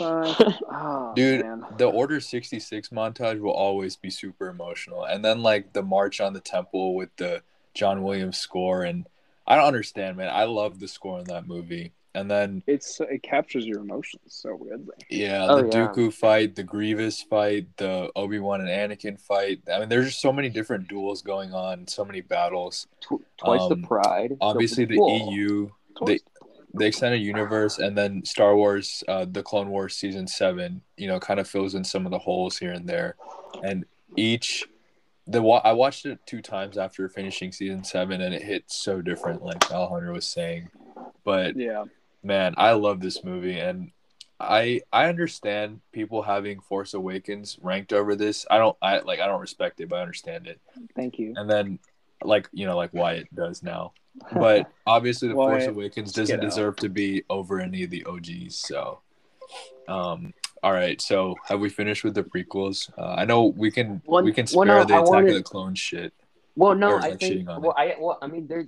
oh, Dude, man. the Order 66 montage will always be super emotional. And then, like, the March on the Temple with the John Williams score, and I don't understand, man. I love the score in that movie. And then it's it captures your emotions so weirdly. Yeah, oh, the yeah. Dooku fight, the Grievous fight, the Obi Wan and Anakin fight. I mean, there's just so many different duels going on, so many battles. twice um, the Pride. Obviously, the EU, the the extended universe, and then Star Wars, uh, the Clone Wars season seven. You know, kind of fills in some of the holes here and there, and each the I watched it two times after finishing season seven, and it hit so different, like Alejandro was saying. But yeah, man, I love this movie, and I I understand people having Force Awakens ranked over this. I don't I like I don't respect it, but I understand it. Thank you. And then like you know like Wyatt does now, but obviously the Force Awakens doesn't deserve to be over any of the OGs. So, um, all right, so have we finished with the prequels? Uh, I know we can well, we can spare well, no, the I Attack wanted... of the Clones shit. Well, no, I think. Well, I well, I mean, there.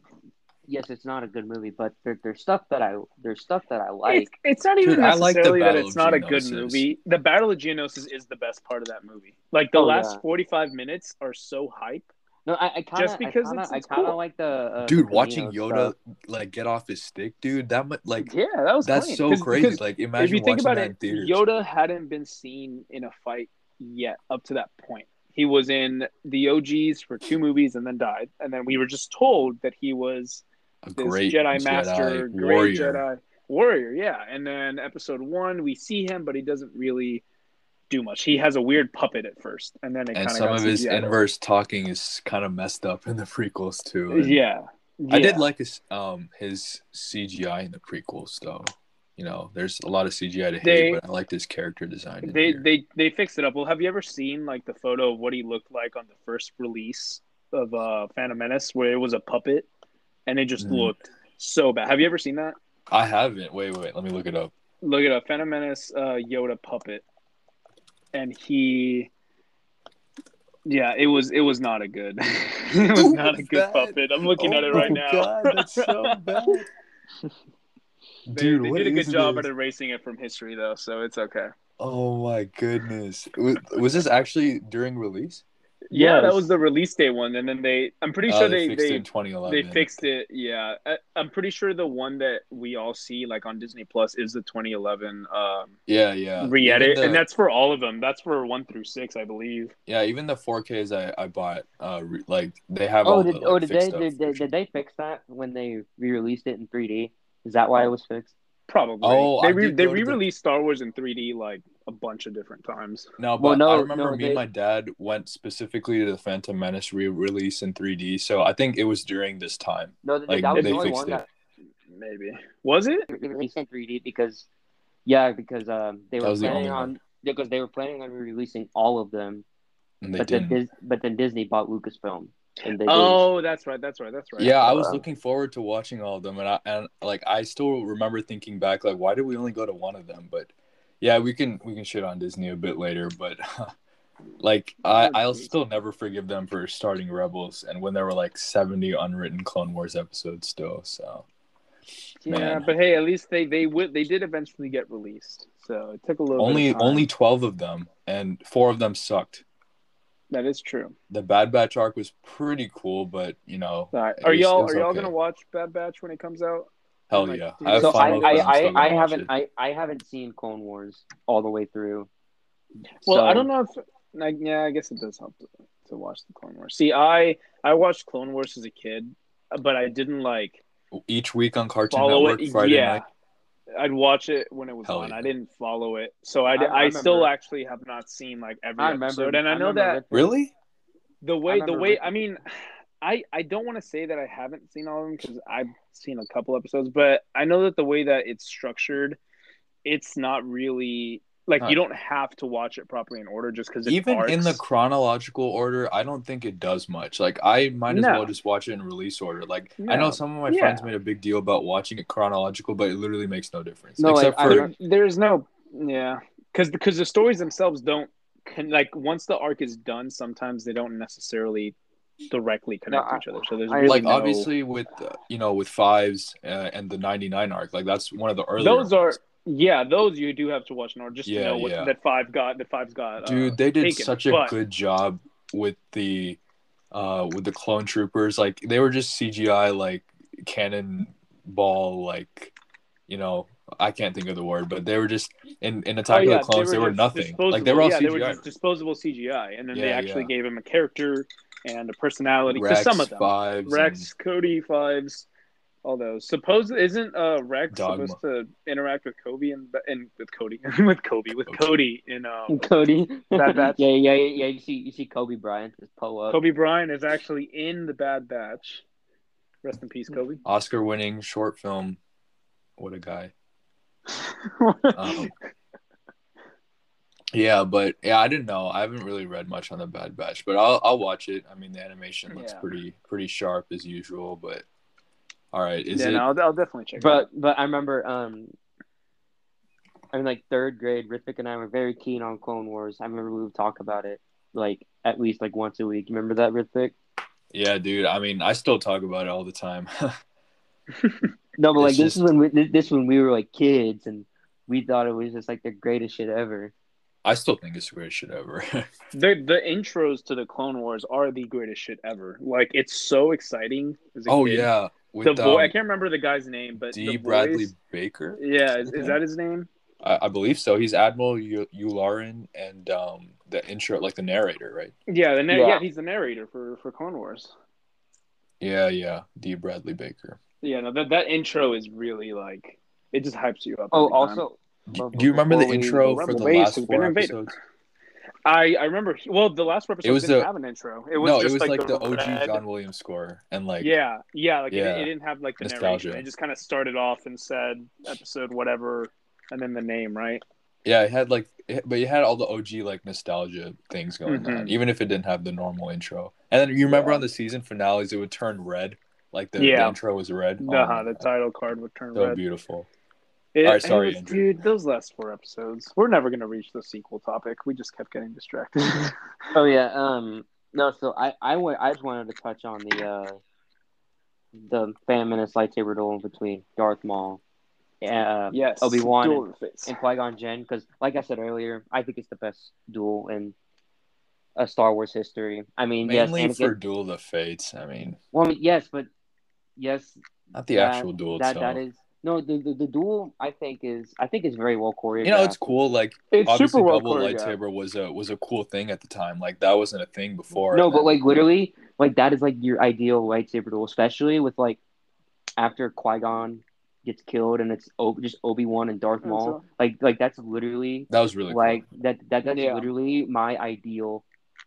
Yes, it's not a good movie, but there, there's stuff that I there's stuff that I like. It's, it's not even Dude, necessarily like that it's not a good movie. The Battle of Geonosis is the best part of that movie. Like the oh, last yeah. 45 minutes are so hype No, I, I kind of just because I kinda, it's, it's I kind of cool. like the uh, dude the watching Yoda stuff. like get off his stick, dude. That much like yeah, that was that's clean. so Cause, crazy. Because like imagine if you think about it, Yoda hadn't been seen in a fight yet up to that point. He was in the OGs for two movies and then died, and then we were just told that he was a great Jedi, Jedi master, great warrior. Jedi warrior. Yeah, and then episode one we see him, but he doesn't really do much. He has a weird puppet at first, and then it and some of his inverse talking is kind of messed up in the prequels too. And yeah. yeah. I did like his um his CGI in the prequels though. You know, there's a lot of CGI to hate, they, but I liked his character design. They here. they they fixed it up. Well, have you ever seen like the photo of what he looked like on the first release of uh Phantom Menace, where it was a puppet, and it just mm. looked so bad. Have you ever seen that? I haven't. Wait, wait. Let me look it up. Look it up. Phantom Menace uh, Yoda puppet and he yeah, it was it was not a good it was not a good bad. puppet. I'm looking oh at it oh right now. God, that's so bad. they, Dude, they did a good job this? at erasing it from history though, so it's okay. Oh my goodness. Was, was this actually during release? Yeah, yes. that was the release day one, and then they. I'm pretty oh, sure they they fixed they, it in 2011. They fixed it. Yeah, I, am pretty sure the one that we all see like on Disney Plus is the 2011. Um, yeah, yeah. Re-edit, the, and that's for all of them. That's for one through six, I believe. Yeah, even the 4Ks I, I bought, uh, re, like they have. Oh, did, the, like, oh, did they did, did, did they fix that when they re-released it in 3D? Is that why it was fixed? Probably. Oh, they re- they re-released the... Star Wars in 3D like a bunch of different times. No, but well, no, I remember no, me they... and my dad went specifically to the Phantom Menace re-release in 3D. So I think it was during this time. No, like, that was they the only one it. that maybe was it released in 3D because yeah, because um they were planning the on because they were planning on releasing all of them, but didn't. then but then Disney bought Lucasfilm oh, that's right. That's right. That's right. Yeah, I was looking forward to watching all of them, and I and like I still remember thinking back, like, why did we only go to one of them? But yeah, we can we can shit on Disney a bit later, but like I I'll still never forgive them for starting Rebels, and when there were like seventy unwritten Clone Wars episodes still. So yeah, Man. but hey, at least they they would they did eventually get released. So it took a little only only twelve of them, and four of them sucked. That is true. The Bad Batch arc was pretty cool, but you know, right. are was, y'all are y'all gonna watch Bad Batch when it comes out? Hell like, yeah! I so I I, I, I haven't I, I haven't seen Clone Wars all the way through. Well, so. I don't know if like yeah, I guess it does help to, to watch the Clone Wars. See, I I watched Clone Wars as a kid, but I didn't like each week on Cartoon Network it. Friday yeah. night. I'd watch it when it was Hell on. Yeah. I didn't follow it, so I, I, I, still actually have not seen like every I episode. And I know that really the way the way I mean, I I don't want to say that I haven't seen all of them because I've seen a couple episodes, but I know that the way that it's structured, it's not really like huh. you don't have to watch it properly in order just because even arcs. in the chronological order i don't think it does much like i might as no. well just watch it in release order like no. i know some of my yeah. friends made a big deal about watching it chronological but it literally makes no difference no except like, for there's no yeah because because the stories themselves don't can like once the arc is done sometimes they don't necessarily directly connect no, to each other so there's really like no... obviously with uh, you know with fives uh, and the 99 arc like that's one of the early those are yeah, those you do have to watch in order just yeah, to know what yeah. that five got. That five's got. Dude, uh, they did taken. such a but... good job with the uh with the clone troopers. Like they were just CGI like cannonball like you know I can't think of the word, but they were just in in Attack oh, yeah, of the Clones. They were, they were nothing. Like they were all yeah, CGI. They were just disposable CGI, and then yeah, they actually gave him a character and a personality Rex, to some of them. Fives Rex, and... Cody, fives all those. Suppose isn't uh Rex Dogma. supposed to interact with Kobe and and with Cody with Kobe with Cody in um Cody Bad Batch. yeah, yeah, yeah. You see, you see Kobe Bryant just pull up. Kobe Bryant is actually in the Bad Batch. Rest in peace, Kobe. Oscar-winning short film. What a guy. um, yeah, but yeah, I didn't know. I haven't really read much on the Bad Batch, but I'll I'll watch it. I mean, the animation looks yeah. pretty pretty sharp as usual, but all right. Is yeah, it... no, I'll, I'll definitely check. But but I remember um, I mean like third grade, Rithvik and I were very keen on Clone Wars. I remember we would talk about it like at least like once a week. Remember that, Rithvik? Yeah, dude. I mean, I still talk about it all the time. no, but like this is when we, this when we were like kids and we thought it was just like the greatest shit ever. I still think it's the greatest shit ever. the the intros to the Clone Wars are the greatest shit ever. Like it's so exciting. oh kid. yeah, With, the boy, um, I can't remember the guy's name, but D. Bradley voice, Baker. Yeah, is, is, that his name? I, I believe so. He's Admiral Yularen and um, the intro, like the narrator, right? Yeah, the na- yeah. yeah, he's the narrator for for Clone Wars. Yeah, yeah, D. Bradley Baker. Yeah, no, that that intro is really like it just hypes you up. Oh, also, do, do you remember the intro for the last four episodes? I, I remember. Well, the last episode it was didn't the, have an intro. It was no, just it was like, like the, the OG John Williams score, and like yeah, yeah, like yeah, it, it, didn't have like the nostalgia. narration. It just kind of started off and said episode whatever, and then the name, right? Yeah, it had like, but you had all the OG like nostalgia things going mm-hmm. on, even if it didn't have the normal intro. And then you remember yeah. on the season finales, it would turn red, like the, yeah. the intro was red. Uh-huh, oh, the title card would turn red. so red. beautiful. It, All right, sorry, was, dude. Those last four episodes, we're never gonna reach the sequel topic. We just kept getting distracted. oh yeah. Um. No. So I I, w- I just wanted to touch on the uh the Phantom Menace lightsaber duel between Darth Maul, uh, yes, Obi Wan, and, and Qui Gon Jinn. Because, like I said earlier, I think it's the best duel in a Star Wars history. I mean, mainly yes, for Duel of the Fates. I mean, well, I mean, yes, but yes, not the that, actual duel that, itself. That is no, the, the, the duel I think is I think is very well choreographed. You know, it's cool. Like it's obviously well double lightsaber was a was a cool thing at the time. Like that wasn't a thing before. No, but then... like literally, like that is like your ideal lightsaber duel, especially with like after Qui Gon gets killed and it's just Obi Wan and Darth Maul. Like like that's literally that was really like cool. that that that's yeah. literally my ideal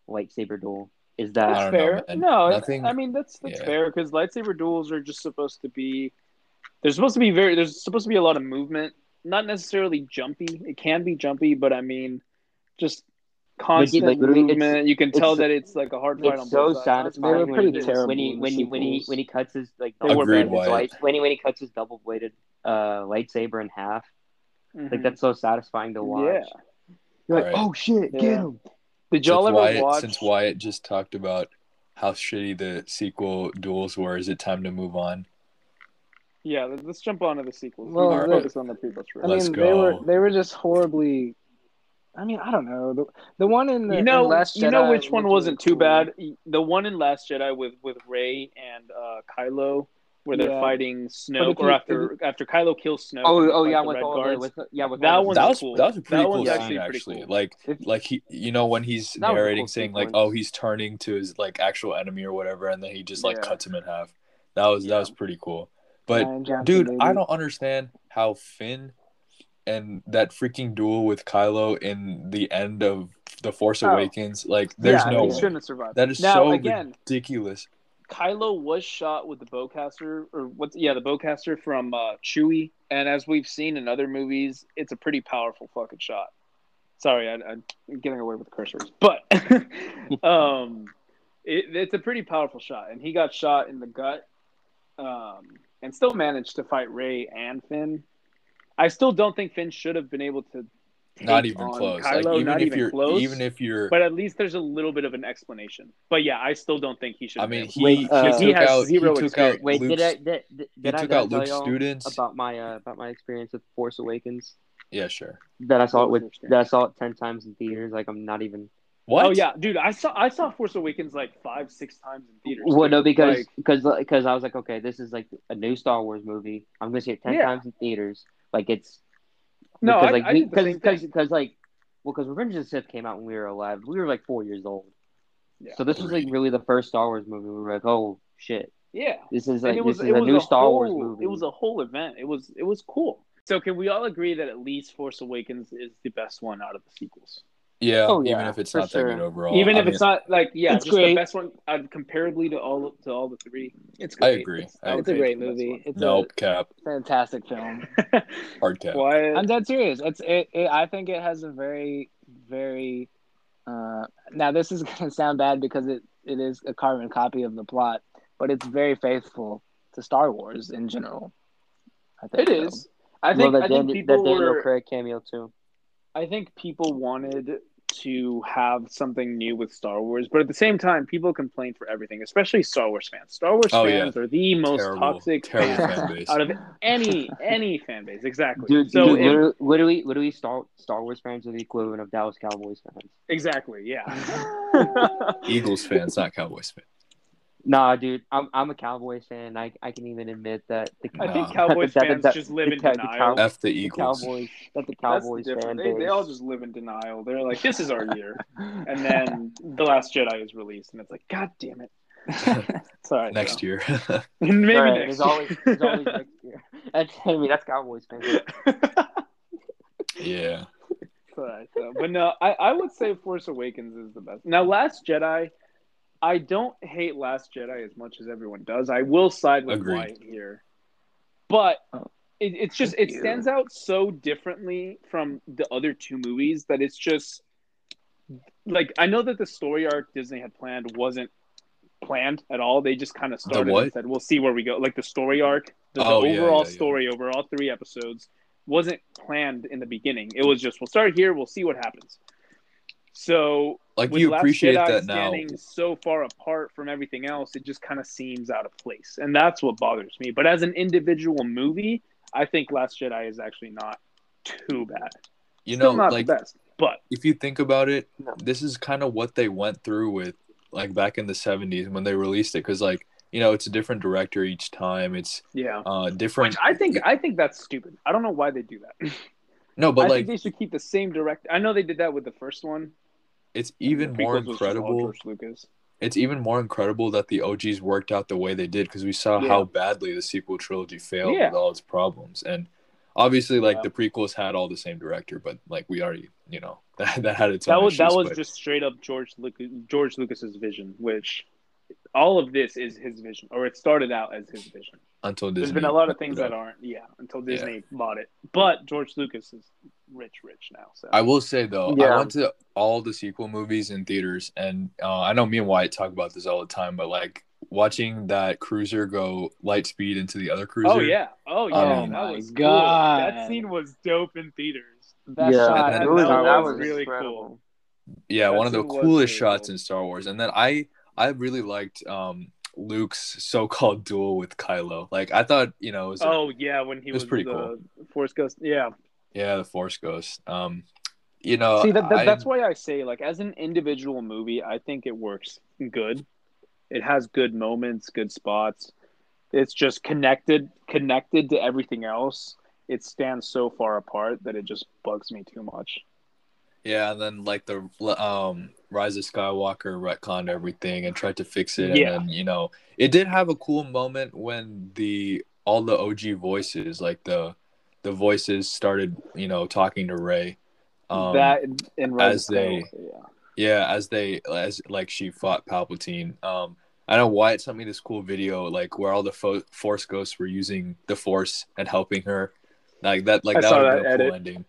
lightsaber duel. Is that that's fair? no, nothing, I mean that's that's yeah. fair because lightsaber duels are just supposed to be there's supposed to be very there's supposed to be a lot of movement. Not necessarily jumpy. It can be jumpy but i mean just constant like, movement. You can tell that it's like a hard fight it's so satisfying when, he, when he when he when he when he cuts his like Agreed, light, when he when he cuts his double bladed uh lightsaber in half mm-hmm. like that's so satisfying to watch. Yeah. You're like right. oh shit yeah. get him. Did y'all since ever Wyatt, watch since Wyatt just talked about how shitty the sequel duels were is it time to move on yeah, let's jump on to the sequels. Well, we the, focus on the prequels. I mean, go. they were they were just horribly. I mean, I don't know the the one in the you know Last Jedi you know which one wasn't too cool. bad. The one in Last Jedi with with Rey and uh, Kylo, where they're yeah. fighting Snoke, or after after Kylo kills Snoke. Oh, oh yeah, with all the, with, yeah, with that one. That was cool. that was a pretty that cool scene actually. actually. Cool. Like like he, you know, when he's narrating, cool saying like, "Oh, he's turning to his like actual enemy or whatever," and then he just like yeah. cuts him in half. That was yeah. that was pretty cool. But dude, baby. I don't understand how Finn and that freaking duel with Kylo in the end of The Force oh. Awakens, like there's yeah, no he shouldn't have survived. That is now, so again, ridiculous. Kylo was shot with the bowcaster, or what's yeah, the bowcaster from uh, Chewie, and as we've seen in other movies, it's a pretty powerful fucking shot. Sorry, I, am getting away with the cursors, but um, it, it's a pretty powerful shot, and he got shot in the gut. Um, and still managed to fight Rey and Finn. I still don't think Finn should have been able to. not even close. Kylo, like, even not if even you're, close. Even if you're, but at least there's a little bit of an explanation. But yeah, I still don't think he should. I mean, he, Wait, uh, he, took out. He took out. Wait, Luke's, did I did, did, did he took out Luke's students about my uh, about my experience with Force Awakens? Yeah, sure. That I saw it with that I saw it ten times in theaters. Like I'm not even what? Oh yeah, dude, I saw I saw Force Awakens like five, six times in theaters. Well, no, because because like, because uh, I was like, okay, this is like a new Star Wars movie. I'm gonna see it ten yeah. times in theaters. Like it's no, because, like because because because like well, because Revenge of the Sith came out when we were alive. We were like four years old. Yeah. So this was like really the first Star Wars movie. We were like, oh shit. Yeah. This is like was, this is a new a Star whole, Wars movie. It was a whole event. It was it was cool. So can we all agree that at least Force Awakens is the best one out of the sequels? Yeah, oh, yeah, even if it's not sure. that good overall. Even I if mean, it's not like yeah, it's just great. the best one uh, comparably to all to all the three. It's great. I agree. It's, I it's a great movie. It's nope, a cap. Fantastic film. Hard cap. Why? I'm dead serious. It's it, it, I think it has a very very. Uh, now this is gonna sound bad because it, it is a carbon copy of the plot, but it's very faithful to Star Wars in general. I think it so. is. I think, well, I think Dan- people the Daniel were, Craig cameo too. I think people wanted to have something new with Star Wars, but at the same time, people complain for everything, especially Star Wars fans. Star Wars oh, fans yeah. are the most terrible, toxic terrible fan base out of any any fan base. Exactly. Dude, so dude, literally, literally, literally, Star Star Wars fans are the equivalent of Dallas Cowboys fans. Exactly. Yeah. Eagles fans, not Cowboys fans. Nah, dude, I'm I'm a Cowboys fan. I I can even admit that. The, I think Cowboys that, fans that, just live in the, denial. F the Eagles. The Cowboys. That the Cowboys the fan they, they, all just live in denial. They're like, this is our year, and then the Last Jedi is released, and it's like, God damn it. Sorry. next year. Maybe right, next. There's always, there's always next year. That's, I mean, that's Cowboys fans. yeah. Sorry, so, but no, I, I would say Force Awakens is the best. Now, Last Jedi I don't hate Last Jedi as much as everyone does. I will side with Agreed. Wyatt here, but oh, it, it's just it stands out so differently from the other two movies that it's just like I know that the story arc Disney had planned wasn't planned at all. They just kind of started and said, "We'll see where we go." Like the story arc, the, oh, the overall yeah, yeah, story over all three episodes wasn't planned in the beginning. It was just, "We'll start here. We'll see what happens." So like you appreciate Jedi that now. so far apart from everything else it just kind of seems out of place. And that's what bothers me. But as an individual movie i think last jedi is actually not too bad. You Still know like best, but if you think about it no. this is kind of what they went through with like back in the 70s when they released it because like you know it's a different director each time. It's yeah. uh different Which i think i think that's stupid. I don't know why they do that. No but I like they should keep the same director i know they did that with the first one it's even more incredible. It's even more incredible that the OGs worked out the way they did because we saw yeah. how badly the sequel trilogy failed yeah. with all its problems. And obviously, like yeah. the prequels had all the same director, but like we already, you know, that, that had its that own was issues, that was but... just straight up George Lucas, George Lucas's vision, which all of this is his vision, or it started out as his vision. Until Disney, there's been a lot of things that aren't, yeah, until Disney yeah. bought it. But George Lucas is rich, rich now. So I will say though, yeah. I went to all the sequel movies in theaters, and uh, I know me and Wyatt talk about this all the time, but like watching that cruiser go light speed into the other cruiser. Oh yeah, oh yeah, oh, that was god, cool. that scene was dope in theaters. That yeah, shot, that, was, that, was, was really incredible. cool. Yeah, that one of the coolest shots cool. in Star Wars, and then I I really liked um, Luke's so-called duel with Kylo. Like I thought, you know, oh yeah, when he was, was pretty cool. Force Ghost, yeah, yeah, the Force Ghost. Um, you know, see that, that I, that's why I say like as an individual movie, I think it works good. It has good moments, good spots. It's just connected, connected to everything else. It stands so far apart that it just bugs me too much. Yeah, and then like the um Rise of Skywalker retconned everything and tried to fix it. Yeah. And then, you know, it did have a cool moment when the all the OG voices, like the the voices started, you know, talking to Rey. Um, that in Rise as they yeah. yeah, as they as like she fought Palpatine. Um I know Wyatt sent me this cool video, like where all the fo- Force ghosts were using the Force and helping her, like that. Like I that would be a cool ending.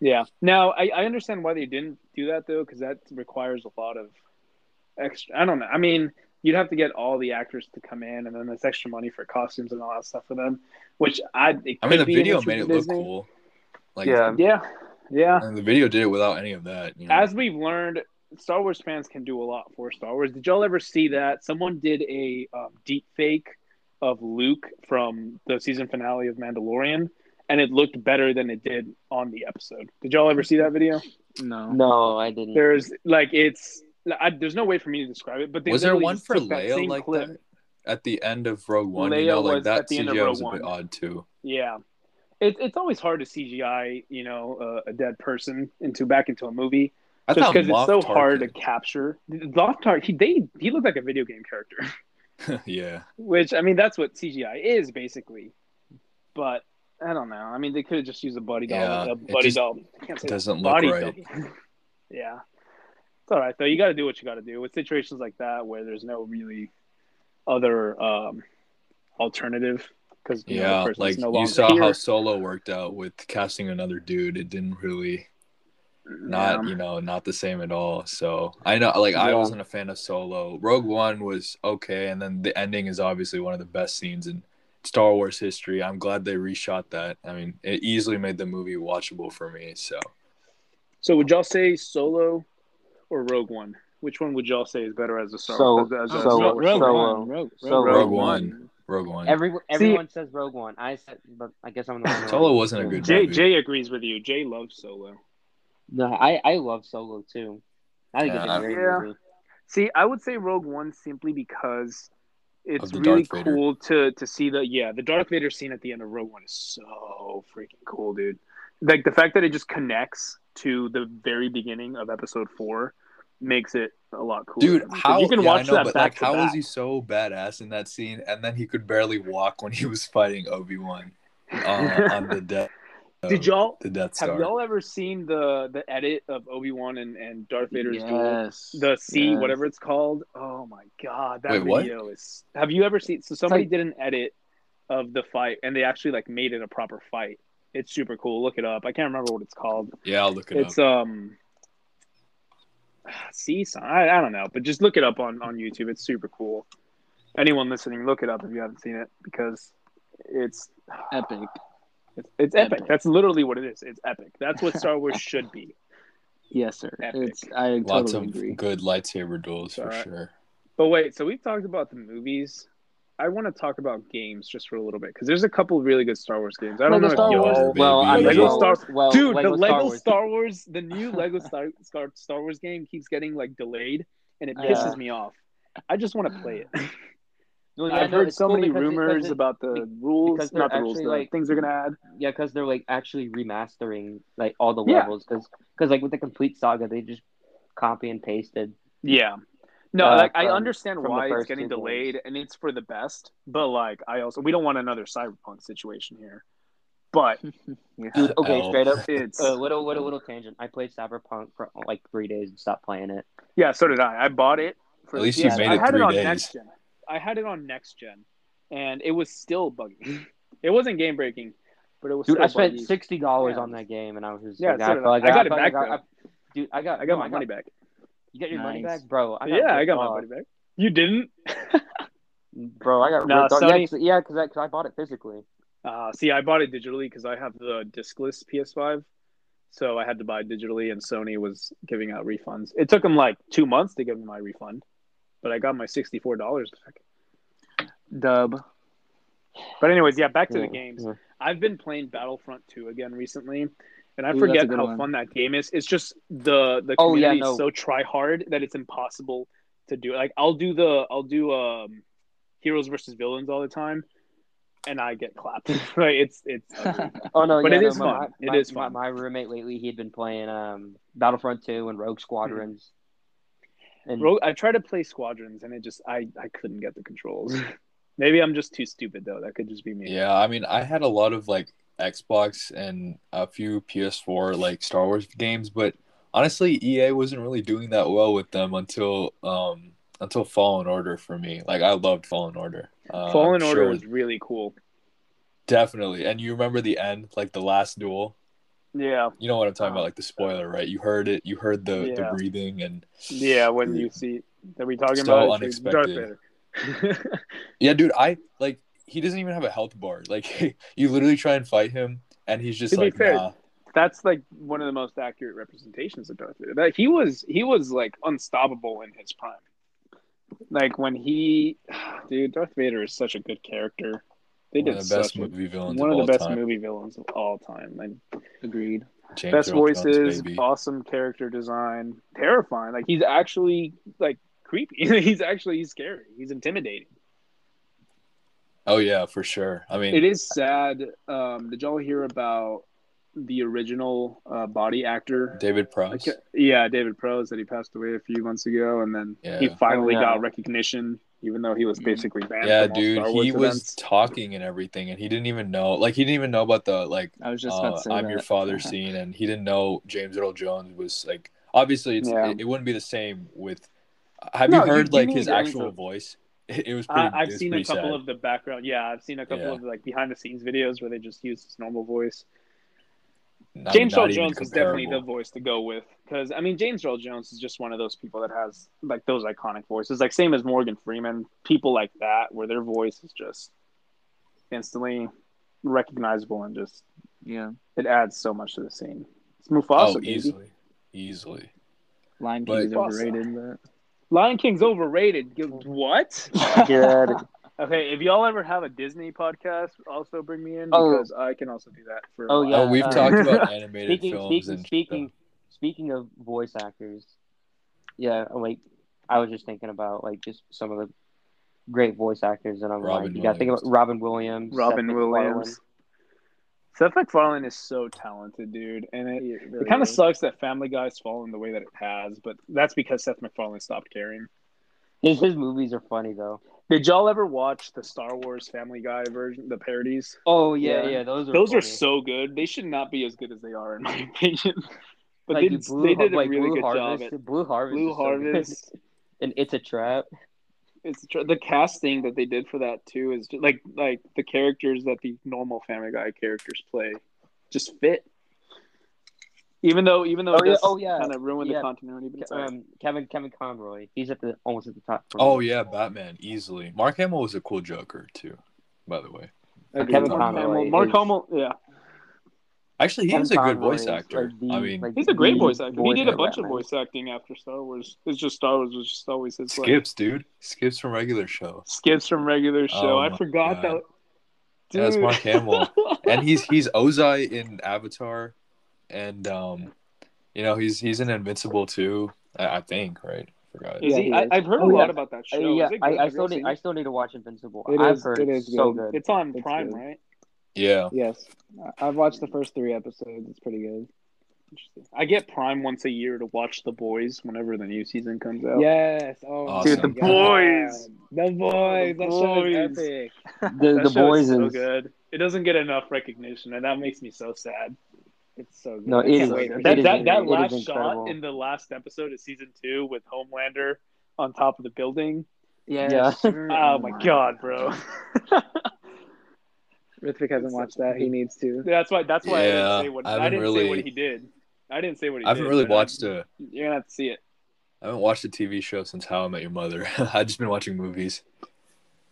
Yeah. Now I, I understand why they didn't do that though, because that requires a lot of extra. I don't know. I mean, you'd have to get all the actors to come in, and then there's extra money for costumes and all that stuff for them. Which I. I mean, the video made it Disney. look cool. Like yeah, yeah, yeah. And the video did it without any of that. You know? As we've learned, Star Wars fans can do a lot for Star Wars. Did y'all ever see that someone did a um, deep fake of Luke from the season finale of Mandalorian? And it looked better than it did on the episode. Did y'all ever see that video? No, no, I didn't. There's like it's I, there's no way for me to describe it. But was there one for Leia like clip. that at the end of Rogue One? Leia you know, like that CGI was a bit odd too. Yeah, it, it's always hard to CGI you know uh, a dead person into back into a movie. just because it's so Tarkin. hard to capture. Moff Tarkin, he they he looked like a video game character. yeah. Which I mean, that's what CGI is basically. But I don't know. I mean, they could have just used a body double. Yeah, a body double. It doesn't look right. yeah, it's all right though. You got to do what you got to do with situations like that where there's no really other um, alternative. Because yeah, know, like no you saw here. how Solo worked out with casting another dude. It didn't really not yeah. you know not the same at all so i know like yeah. i wasn't a fan of solo rogue one was okay and then the ending is obviously one of the best scenes in Star Wars history. I'm glad they reshot that. I mean, it easily made the movie watchable for me. So, so would y'all say Solo or Rogue One? Which one would y'all say is better as a Star So- Wars? As a, so- Star Wars Rogue so- One. Rogue, Rogue, Rogue One. One. Rogue One. Every, everyone says Rogue One. I said, but I guess I'm the one. Solo wasn't a good Jay movie. Jay agrees with you. Jay loves Solo. No, I I love Solo too. I think Yeah, it's a great Yeah. movie. See, I would say Rogue One simply because it's really cool to to see the yeah the Darth Vader scene at the end of Rogue One is so freaking cool, dude. Like the fact that it just connects to the very beginning of Episode Four makes it a lot cooler. Dude, how you can yeah, watch know, that but back like, how was he so badass in that scene, and then he could barely walk when he was fighting Obi Wan uh, on the death. Did y'all the Death have y'all ever seen the the edit of Obi Wan and, and Darth Vader's duel? Yes. The C, Yes. whatever it's called. Oh my god, that Wait, video is. Have you ever seen? So somebody like- did an edit of the fight, and they actually like made it a proper fight. It's super cool. Look it up. I can't remember what it's called. Yeah, I'll look it It's up. It's um. See, some I, I don't know, but just look it up on on YouTube. It's super cool. Anyone listening, look it up if you haven't seen it because it's Epic. It's, it's epic. Epic. That's literally what it is. It's epic. That's what Star Wars should be. Yes, sir. Epic. It's I Lots of agree. good lightsaber duels for Alright. sure. But wait, so we've talked about the movies. I want to talk about games just for a little bit because there's a couple of really good Star Wars games. I don't Lego know Star if Wars. y'all. Well, I Baby. mean, Lego well, Star- well, Dude, Lego the Lego Wars. Star Wars, the new Lego Star, Star Star Wars game keeps getting like delayed, and it Yeah. pisses me off. I just want to play it. Well, yeah, I've no, heard so cool many rumors it- about the rules, because not the rules, actually, like- things they're gonna add. Yeah, because they're like actually remastering like all the Yeah. levels. Because like with the complete saga, they just copy and pasted. Yeah. No, Uh, like I understand why it's getting two delayed, and it's for the best. But like, I also we don't want another cyberpunk situation here. But Dude, okay, L. straight up. it's A little, little, little tangent. I played Cyberpunk for like three days and stopped playing it. yeah. So did I. I bought it. For At the least you PS. made I had three it on days. next gen. I had it on next gen, and it was still buggy. it wasn't game breaking, but it was. Dude, still I spent buggy. sixty dollars Yeah. on that game, and I was just Yeah, like, so I, did like I. I got it feel like back, I- dude, I got I got no, my money back. You got your money back, bro? I Yeah, I ripped got my money back. You didn't? bro. I got Nah. Sony- Yeah, because yeah, because I, bought it physically. Uh, see, I bought it digitally because I have the discless PS5, so I had to buy it digitally, and Sony was giving out refunds. It took them like two months to give me my refund, but I got my sixty-four dollars back. Dub. But anyways, yeah, back to Yeah, the games. yeah. I've been playing Battlefront 2 again recently, and I Ooh, forget how one. fun that game is. It's just the the Oh, yeah, community no. is so try hard that it's impossible to do. Like I'll do the I'll do um heroes versus villains all the time, and I get clapped. right? It's it's. Oh no, But it no, is my, fun. My, It my, is my- fun. My, roommate lately, he'd been playing um, Battlefront Two and Rogue Squadrons. And Rogue, I tried to play Squadrons, and it just I I couldn't get the controls. Maybe I'm just too stupid though. That could just be me. Yeah, I mean, I had a lot of like Xbox and a few PS4 like Star Wars games, but honestly, EA wasn't really doing that well with them until um until Fallen Order for me. Like I loved Fallen Order. Uh, Fallen Order was really cool. definitely. And you remember the end, like the last duel. Yeah, You know what I'm talking about, um, like the spoiler, right? You heard it. You heard the the breathing, and yeah. When you see, that we talking So about unexpected. Vader. yeah, dude, I like he doesn't even have a health bar. Like you literally try and fight him, and he's just To be like, fair, nah. That's like one of the most accurate representations of Darth Vader. That he was he was like unstoppable in his prime. Like when he, dude, Darth Vader is such a good character. They One did of the best such movie villains one of of the best time. movie villains of all time. Like Agreed. James best Earl voices, baby. awesome character design, terrifying. Like he's actually like creepy. he's actually he's scary. He's intimidating. Oh yeah, for sure. I mean, It is sad. Um, did y'all hear about the original uh, body actor? David I Prowse. ca- yeah, David Prowse that he passed away a few months ago, and then he finally Oh, yeah. got recognition, even though he was Mhm. basically banned. Yeah, from dude, Star Wars he was events. talking and everything, and he didn't even know. Like, he didn't even know about the like. I was just uh, about to say I'm that. your father scene, and he didn't know James Earl Jones was like. Obviously, it's Yeah. it, it wouldn't be the same with. Have No, you you- heard you like need his actual answer. voice? It, it was pretty. I, I've it was seen a couple sad. of the background. Yeah, I've seen a couple Yeah. of like behind the scenes videos where they just use his normal voice. Not- James not Earl even Jones is definitely the voice to go with because I mean James Earl Jones is just one of those people that has like those iconic voices, like same as Morgan Freeman, people like that where their voice is just instantly recognizable and just Yeah. it adds so much to the scene. It's Mufasa, Oh, baby. easily, easily. Lion King is overrated, but Lion King's overrated. What? Okay, if y'all ever have a Disney podcast, also bring me in oh. because oh. I can also do that. For oh yeah, oh, we've uh, talked about animated speaking, films. Speaking, and speaking, speaking of voice actors, yeah, like I was just thinking about like just some of the great voice actors, and I'm Robin like, you got to think about Robin Williams, Robin Seth Williams. Seth MacFarlane is so talented, dude, and it, really it kind of sucks that Family Guy's fallen the way that it has, but that's because Seth MacFarlane stopped caring. His his movies are funny though. Did y'all ever watch the Star Wars Family Guy version, the parodies? Oh yeah, yeah, yeah those are those funny. are so good. They should not be as good as they are, in my opinion. But like they, Blue, they did a like really Blue good Harvest, job. At, Blue Harvest, Blue Harvest, so and it's a trap. It's a tra- the casting that they did for that too is just, like like the characters that the normal Family Guy characters play just fit. Even though, even though, oh yeah, oh, yeah. kind of ruined yeah. the continuity. But um, Kevin Kevin Conroy, he's at the almost at the top. Oh yeah, Batman easily. Mark Hamill was a cool Joker too, by the way. Kevin Mark Conroy, Hamill, Mark is... Hamill, yeah. Actually, he's a good voice actor. Like the, I mean, like he's a great voice actor. He did a bunch Batman. of voice acting after Star Wars. It's just Star Wars was just always his. Skips, like, dude. Skips from regular show. Skips from regular show. Oh I forgot God. that. Dude. That's Mark Hamill, and he's he's Ozai in Avatar, and um, you know, he's he's an Invincible too. I, I think, right? Forgot. Is he? I, have heard oh, a lot yeah. about that show. Uh, yeah, I, I still need I still need to watch Invincible. It I've is, heard it is so good. It's on it's Prime, good. right? Yeah. Yes, I've watched the first three episodes. It's pretty good. Interesting. I get Prime once a year to watch The Boys whenever the new season comes out. Yes. Oh, awesome. dude, The Boys. The Boys. The that boys. show is epic. the the Boys is so good. It doesn't get enough recognition, and that makes me so sad. It's so good. No, it is, that, that, that, that last shot in the last episode of season two with Homelander on top of the building. Yeah. yeah. oh my god, bro. Rithvik hasn't watched that. He needs to. That's why. That's why yeah, I didn't say what I, I didn't really, say what he did. I didn't say what he. Did. I haven't did, really watched a. You're gonna have to see it. I haven't watched a TV show since How I Met Your Mother. I've just been watching movies.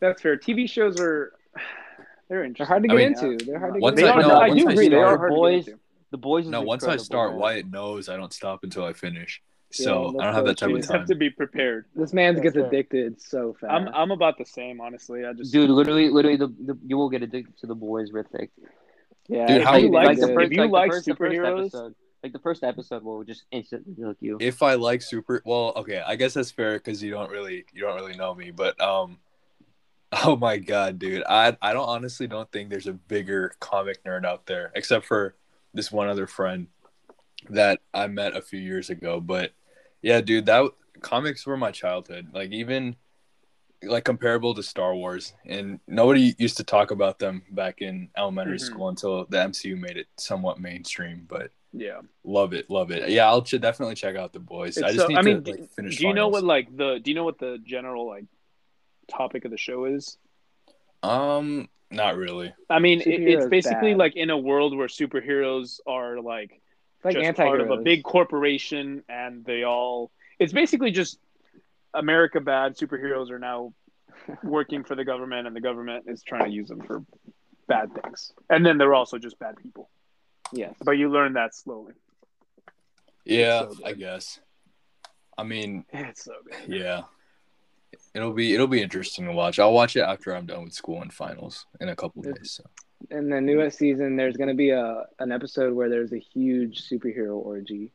That's fair. TV shows are. They're interesting. They're hard to get I mean, into. They're hard to get into. I, no, I do agree. They are hard boys, to get into. The boys. no, once I start, man. Wyatt knows I don't stop until I finish. So yeah, I don't have that type of time. have to be prepared. This man gets addicted so fast. I'm I'm about the same, honestly. I just dude, literally, literally, the, the you will get addicted to the boys, Rithvik. Yeah, dude, how you like, the first, if you like, like the first, superheroes, the episode, like the first episode will just instantly hook you. If I like super, well, okay, I guess that's fair because you don't really you don't really know me, but um, oh my god, dude, I I don't honestly don't think there's a bigger comic nerd out there except for this one other friend that I met a few years ago, but yeah, dude, that comics were my childhood. Like even like comparable to Star Wars, and nobody used to talk about them back in elementary mm-hmm. school until the MCU made it somewhat mainstream. But yeah, love it, love it. Yeah, I'll ch- definitely check out the boys. It's I just so, need I to like, finish. Do you finals. know what like the? Do you know what the general like topic of the show is? Um, not really. I mean, it, it's basically bad. like in a world where superheroes are like like just part of a big corporation, and they all. It's basically just America bad. Superheroes are now working for the government, and the government is trying to use them for bad things. And then they're also just bad people. Yes, but you learn that slowly. Yeah, so I guess. I mean, it's so good. Yeah, it'll be it'll be interesting to watch. I'll watch it after I'm done with school and finals in a couple days. So in the newest season, there's going to be a an episode where there's a huge superhero orgy.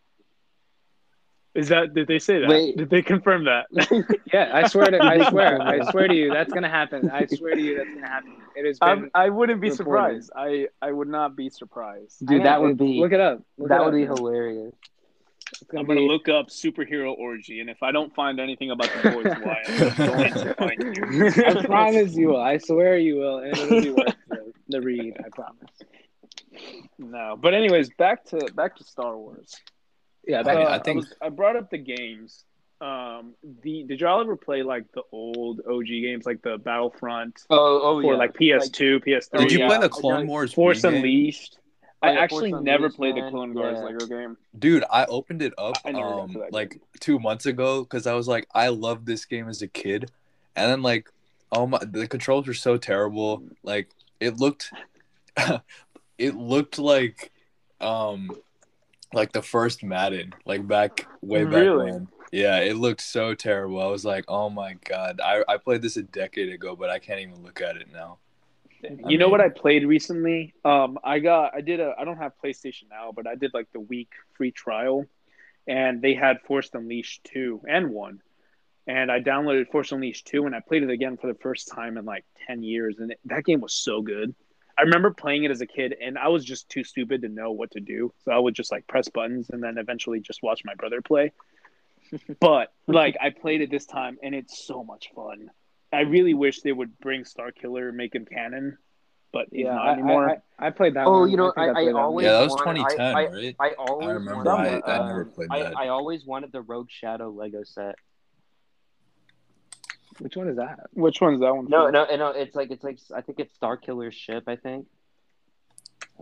Is that did they say that? Wait. Did they confirm that? yeah, I swear to I swear I swear to you that's gonna happen. I swear to you that's gonna happen. It is. I wouldn't be reported. surprised. I I would not be surprised. Dude, that would be look it up. Look that it would up. be hilarious. Gonna I'm gonna look up superhero orgy, and if I don't find anything about the boys, why I'm going to find you. I promise you will. I swear you will, and it'll be worth the, the read. I promise. No, but anyways, back to back to Star Wars. Yeah, back, uh, I think I, was, I, brought up the games. Um, the did y'all ever play like the old OG games, like the Battlefront? Oh, oh for yeah. like PS2, like, PS3. Did you yeah. play the Clone Wars? Force Unleashed. I actually never played the Clone Wars yeah. Lego game. Dude, I opened it up um, like game. two months ago because I was like, I loved this game as a kid, and then like, oh my, the controls were so terrible. Like it looked, it looked like, um, like the first Madden, like back way back really? when. Yeah, it looked so terrible. I was like, oh my god, I I played this a decade ago, but I can't even look at it now. You I know mean, what I played recently? Um, I got I did a I don't have PlayStation now, but I did like the week free trial, and they had Force Unleashed two and one, and I downloaded Force Unleashed two and I played it again for the first time in like ten years, and it, that game was so good. I remember playing it as a kid, and I was just too stupid to know what to do, so I would just like press buttons and then eventually just watch my brother play. but like I played it this time, and it's so much fun. I really wish they would bring Star Killer, make him canon, but yeah, not anymore. I, I, I, played that. Oh, one. you know, I, I, always yeah, that was 2010, right? I, always I remember. Wanted, I, never played that. I, always wanted the Rogue Shadow Lego set. Which one is that? Which one's that one? No, no, no. It's like it's like I think it's Star Killer's ship. I think.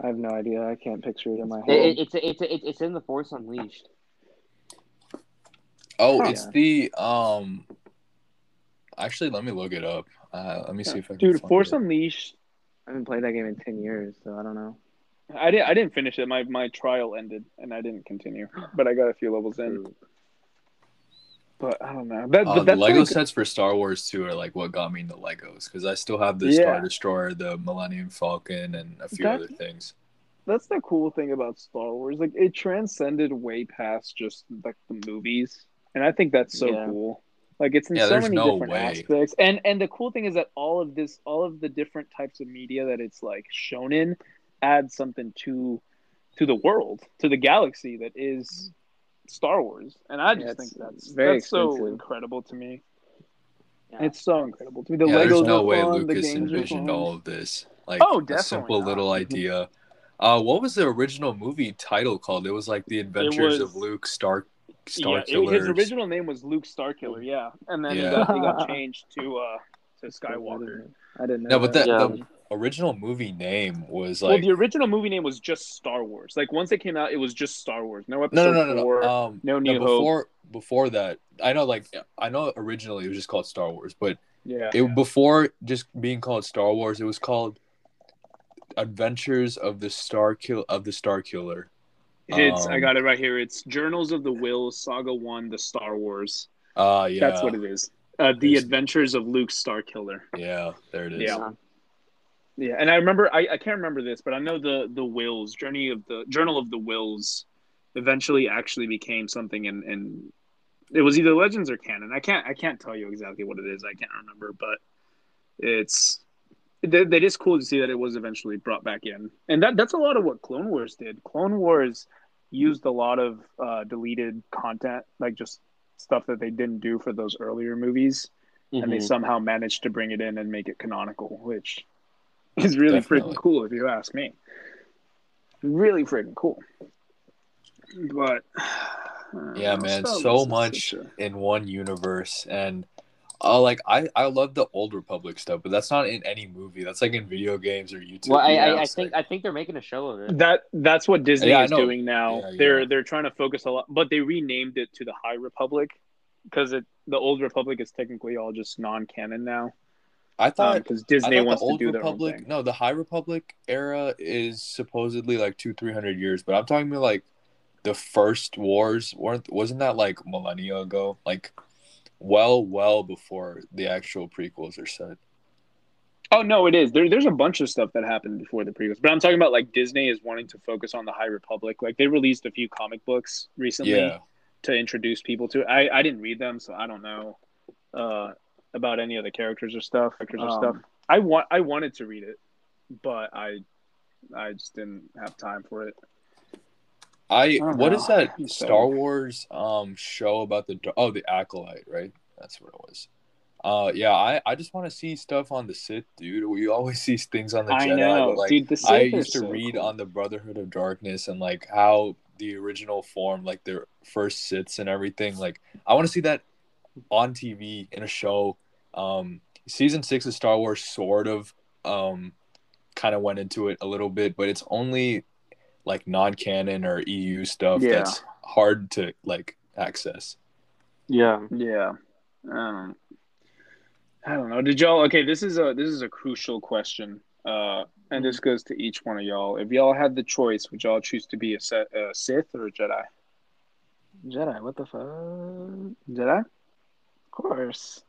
I have no idea. I can't picture it in my head. It, it's it's it's it's in the Force Unleashed. Oh, it's the um. Actually, let me look it up. Uh, let me see if I can. Dude, Force it. Unleashed. I haven't played that game in ten years, so I don't know. I didn't. I didn't finish it. My my trial ended, and I didn't continue. But I got a few levels in. But I don't know. That, uh, the Lego like... sets for Star Wars 2 are like what got me into Legos because I still have the yeah. Star Destroyer, the Millennium Falcon, and a few other things. That's the cool thing about Star Wars. Like it transcended way past just like the movies, and I think that's so yeah. cool. Like it's in yeah, so many no different way. aspects, and and the cool thing is that all of this, all of the different types of media that it's like shown in, adds something to to the world, to the galaxy that is Star Wars, and I just yeah, think that's very that's so incredible to me. Yeah. It's so incredible to me. The yeah, Legos there's no way fun, Lucas envisioned all of this. Like oh, definitely a simple not. little idea. Uh, what was the original movie title called? It was like the Adventures was, of Luke Star Star yeah, His original name was Luke Starkiller, yeah, and then yeah. He, got, he got changed to uh to Skywalker. I didn't know. No, but that, yeah. the original movie name was like. Well, the original movie name was just Star Wars. Like once it came out, it was just Star Wars. No episode no, no, no, four, no, um, no New no, before, Hope. Before that, I know, like I know originally it was just called Star Wars, but yeah, it before just being called Star Wars, it was called Adventures of the Star Kill of the Star Killer. It's um, I got it right here. It's Journals of the Whills Saga One: The Star Wars. Uh yeah. That's what it is. Uh, the Adventures of Luke Starkiller. Yeah, there it is. Yeah. Yeah, and I remember I, I can't remember this, but I know the the Whills Journey of the Journal of the Whills eventually actually became something and and it was either Legends or canon. I can't I can't tell you exactly what it is. I can't remember, but it's that, that is cool to see that it was eventually brought back in, and that that's a lot of what Clone Wars did. Clone Wars used a lot of uh, deleted content, like just stuff that they didn't do for those earlier movies, mm-hmm. and they mm-hmm. somehow managed to bring it in and make it canonical, which is really freaking cool if you ask me. Really freaking cool. But yeah, man, so much in one universe, and uh, like I I love the old Republic stuff, but that's not in any movie. That's like in video games or YouTube. Well, I, I, I think I think they're making a show of it. That that's what Disney yeah, is doing now. Yeah, they're they're trying to focus a lot, but they renamed it to the High Republic because it the old Republic is technically all just non-canon now. I thought because um, Disney thought wants to do Republic, their own thing. No, the High Republic era is supposedly like two, three hundred years, but I'm talking about like the first wars. weren't Wasn't that like millennia ago? Like, well, well before the actual prequels are set. Oh no, it is. There, there's a bunch of stuff that happened before the prequels, but I'm talking about like Disney is wanting to focus on the High Republic. Like they released a few comic books recently yeah. to introduce people to. It. I I didn't read them, so I don't know. Uh, about any of the characters or stuff. Characters um, or stuff. I want I wanted to read it, but I I just didn't have time for it. I, I what know. is that Star Wars um show about the oh the acolyte right? That's what it was. Uh yeah, I, I just want to see stuff on the Sith, dude. We always see things on the I Jedi. Know. Like, dude, the Sith I used to so read cool. on the Brotherhood of Darkness and like how the original form, like their first Siths and everything. Like I want to see that on TV in a show. Um, season six of Star Wars sort of um, kind of went into it a little bit, but it's only like non-canon or EU stuff yeah. that's hard to like access. Yeah, yeah. Um, I don't know. Did y'all? Okay, this is a this is a crucial question. Uh, and this goes to each one of y'all. If y'all had the choice, would y'all choose to be a, set, a Sith or a Jedi? Jedi, what the fuck? Jedi? Of course.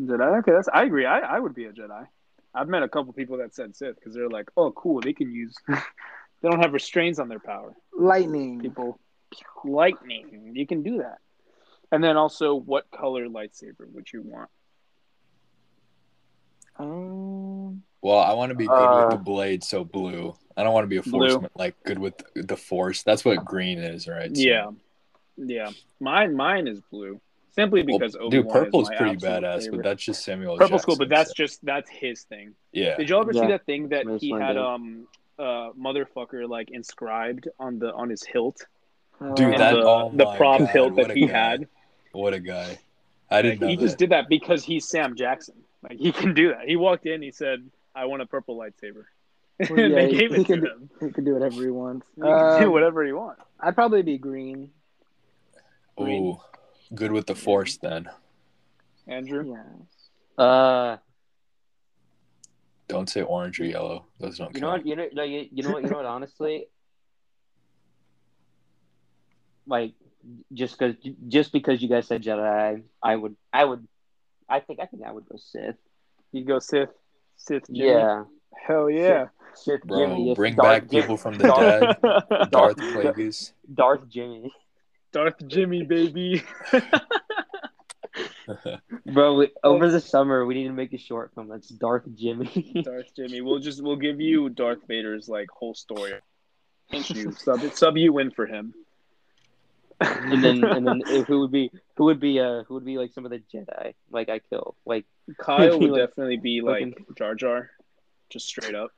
Jedi? Okay, that's I agree. I, I would be a Jedi. I've met a couple people that said Sith because they're like, oh, cool, they can use, they don't have restraints on their power. Lightning. People, lightning. You can do that. And then also, what color lightsaber would you want? Um. Well, I want to be good uh, with the blade, so blue. I don't want to be a force like good with the force. That's what green is, right? So. Yeah, yeah. Mine, mine is blue. Simply because well, dude, purple's pretty badass, favorite. but that's just Samuel. Purple's Jackson, cool, but that's so. just that's his thing. Yeah. Did y'all ever yeah. see that thing that he had um uh motherfucker like inscribed on the on his hilt? Dude, that the, oh the prop God, hilt that he guy. had. What a guy! I didn't like, He that. just did that because he's Sam Jackson. Like he can do that. He walked in, he said, "I want a purple lightsaber." Well, yeah, they gave he, it he to can, him. He can do whatever he wants. He um, can do whatever he wants. I'd probably be green. green. Ooh, good with the force then. Andrew? Yes. Uh, don't say orange or yellow. Those don't. You know what? You know, no, you, you know what? You know what? Honestly, like just because just because you guys said Jedi, I would, I would, I think, I think I would go Sith. You'd go Sith, Sith. Jimmy. Yeah. Hell yeah. Sith, Sith Bro, Jimmy. bring back people from the dead. Darth Plagueis. Darth Jimmy. Darth Jimmy, baby. Bro, we, over the summer we need to make a short film that's Darth Jimmy. Darth Jimmy. We'll just we'll give you Darth Vader's like whole story. You sub sub you in for him. and then and then who would be who would be uh who would be like some of the Jedi like I kill like Kyle would like, definitely be like Jar Jar, just straight up.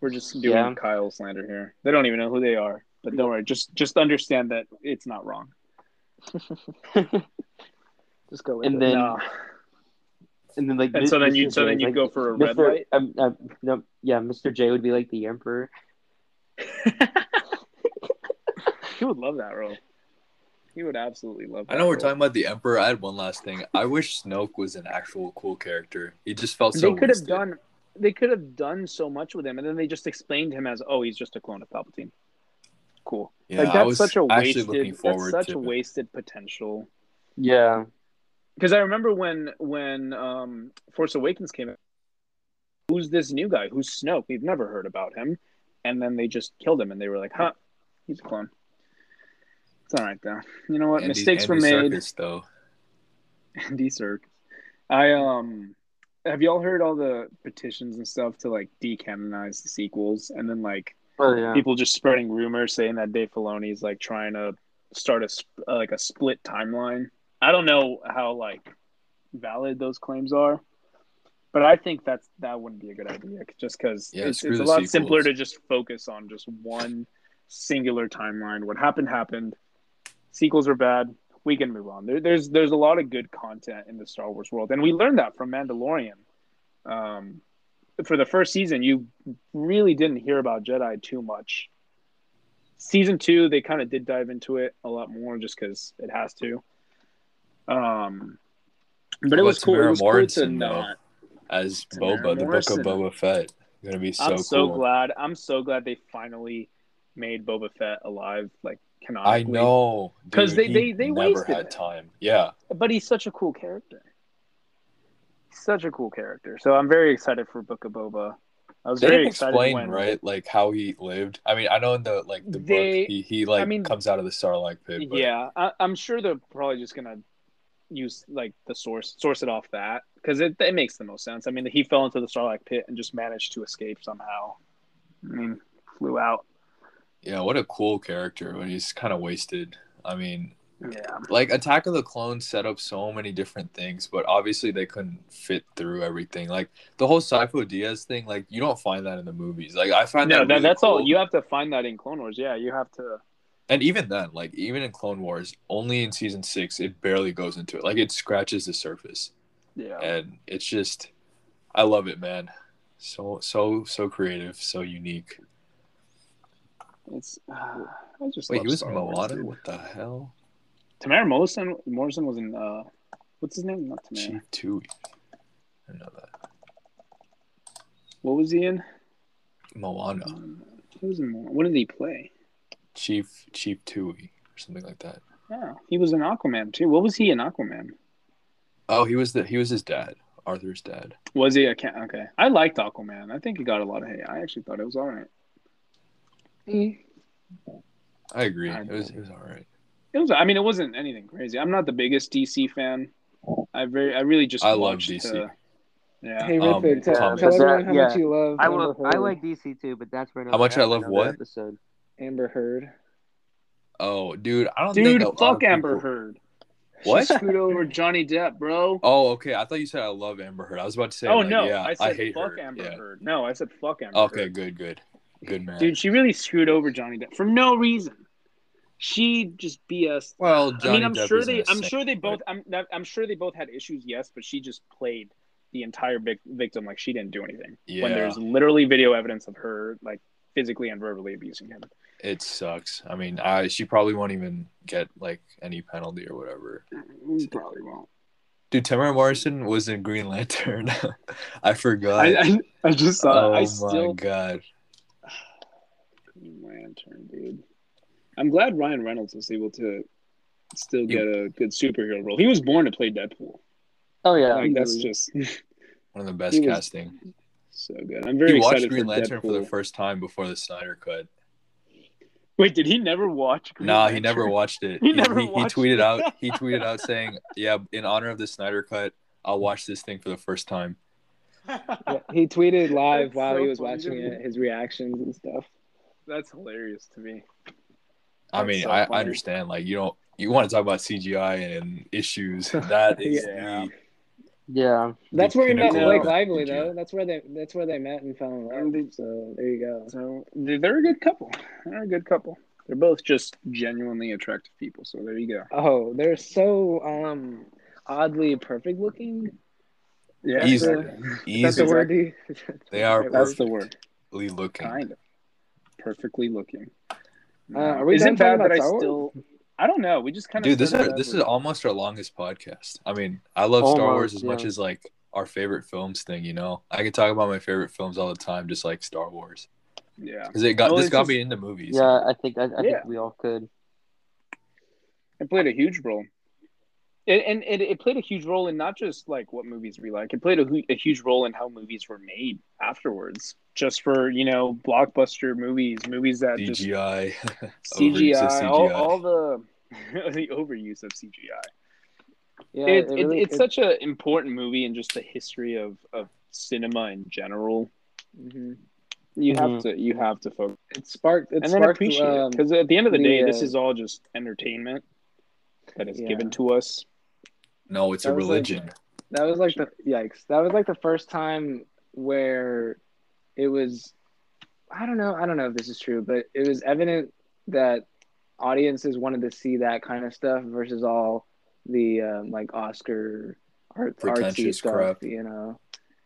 We're just doing yeah. Kyle slander here. They don't even know who they are, but don't worry. Just just understand that it's not wrong. Just go with and it. then, no. and then like, and so then you so then you like, go for a Mr. red light. Um, um, no, yeah, Mr. J would be like the emperor. he would love that role. He would absolutely love. I know role. we're talking about the emperor. I had one last thing. I wish Snoke was an actual cool character. He just felt so. They could have done. They could have done so much with him, and then they just explained him as, "Oh, he's just a clone of Palpatine." Cool. Yeah, like that's such a wasted. That's such a wasted potential. Yeah, because I remember when when um, Force Awakens came out. Who's this new guy? Who's Snoke? We've never heard about him. And then they just killed him, and they were like, "Huh, he's a clone." It's all right though. You know what? Andy, Mistakes Andy were made. Serkis, though. Andy Serkis. I um. Have y'all heard all the petitions and stuff to like decanonize the sequels, and then like oh, yeah. people just spreading rumors saying that Dave Filoni is like trying to start a like a split timeline I don't know how like valid those claims are, but I think that's that wouldn't be a good idea just because yeah, it's, it's a lot sequels. simpler to just focus on just one singular timeline. What happened happened. Sequels are bad. We can move on. There, there's there's a lot of good content in the Star Wars world, and we learned that from Mandalorian. Um, for the first season, you really didn't hear about Jedi too much. Season two, they kind of did dive into it a lot more just because it has to. Um, but it was cool. Temuera it was Morrison, cool to not as Temuera Boba, Morrison. the Book of Boba Fett. Gonna be so I'm cool. so glad. I'm so glad they finally made Boba Fett alive, like canonically. I know because they they they never wasted had time. Yeah, but he's such a cool character. Such a cool character. So I'm very excited for Book of Boba. I was they very excited explain when, right like how he lived. I mean, I know in the like the they, book he, he like I mean, comes out of the Sarlacc pit. But... Yeah, I, I'm sure they're probably just gonna use like the source source it off that because it, it makes the most sense. I mean, he fell into the Sarlacc pit and just managed to escape somehow. I mean, flew out. Yeah, what a cool character, but he's kind of wasted. I mean, yeah, like Attack of the Clones set up so many different things, but obviously they couldn't fit through everything. Like the whole Sifo-Dyas thing, like you don't find that in the movies. Like I find no, that, really that's cool. all. You have to find that in Clone Wars. Yeah, you have to and even then, like even in Clone Wars, only in season six it barely goes into it. Like it scratches the surface. Yeah. And it's just I love it, man. So so so creative, so unique. It's uh, I just Wait, he was Moana? What the hell? Temuera Morrison Morrison was in uh what's his name? Not. Chief Tui. I know that. What was he in? Moana. What was in Moana? What did he play? Chief Chief Tui or something like that. Oh, he was an Aquaman too. What was he in Aquaman? Oh, he was the he was his dad, Arthur's dad. Was he? I can't. Okay, I liked Aquaman. I think he got a lot of hate. I actually thought it was all right. I agree. I it was it was all right. It was. I mean, it wasn't anything crazy. I'm not the biggest DC fan. I very. I really just. I love DC. Uh, yeah. Hey, um, tell, tell everyone how yeah. much you love. I love. I like DC too, but that's right. How much I love what episode. Amber Heard. Oh, dude, I don't. Know. Dude, fuck Amber Heard. What? She screwed over Johnny Depp, bro. Oh, okay. I thought you said I love Amber Heard. I was about to say. Oh like, no, yeah, I said I hate fuck her. Amber yeah. Heard. No, I said fuck Amber. Okay, Heard. good, good, good man. Dude, she really screwed over Johnny Depp for no reason. She just BS. Well, Johnny I mean, I'm Depp sure they. I'm sure they both. I'm. I'm sure they both had issues. Yes, but she just played the entire big victim like she didn't do anything. Yeah. When there's literally video evidence of her like physically and verbally abusing him. It sucks. I mean, I she probably won't even get like any penalty or whatever. Mm, probably won't. Dude, Temuera Morrison was in Green Lantern. I forgot. I, I, I just saw. Oh I my still, god. Green Lantern, dude. I'm glad Ryan Reynolds was able to still get a good superhero role. He was born to play Deadpool. Oh yeah, like that's just one of the best casting. So good. I'm very he excited watched Green for Lantern Deadpool. for the first time before the Snyder cut. Wait, did he never watch? Green nah, Lantern? he never watched it. He he, never he, he tweeted it. out. He tweeted out saying, "Yeah, in honor of the Snyder cut, I'll watch this thing for the first time." Yeah, he tweeted live That's while so he was funny watching it, his reactions and stuff. That's hilarious to me. I mean, so I, I understand. Like, you don't you want to talk about CGI and issues. That is Yeah. the yeah. That's where he met pinnacle Blake Lively, CGI. though. That's where they that's where they met and fell in love. And So there you go. So they're they're a good couple. They're a good couple. They're both just genuinely attractive people. So there you go. Oh, they're so um oddly perfect looking. Yeah, Easy. exactly. easy. That's the word. you- They are That's the word. perfectly looking. Kind of perfectly looking. Uh, are we Is done it bad that I about Star Wars? still? I don't know. We just kind of Dude, this is this is almost our longest podcast. I mean, I love Star Wars Almost, as much as like our favorite films thing. You know, I can talk about my favorite films all the time, just like Star Wars, yeah. because it got Well, this got just- me into movies. Yeah, I think I, I Yeah. think we all could. It played a huge role. It, and it, it played a huge role in not just like what movies we like. It played a, a huge role in how movies were made afterwards. Just for you know blockbuster movies, movies that just CGI, CGI, all, all the the overuse of CGI. Yeah, it, it it, really- it's it- such an important movie in just the history of, of cinema in general. mhm. You Mhm. have to you have to focus It sparked. It and then sparked, appreciate um, it because at the end of the, the, day, uh, this is all just entertainment that is Yeah. given to us. no, it's a That was like- religion. That was like the yikes. That was like the first time where it was. I don't know. I don't know if this is true, but it was evident that audiences wanted to see that kind of stuff versus all the um, like Oscar art, artsy stuff. crap. You know,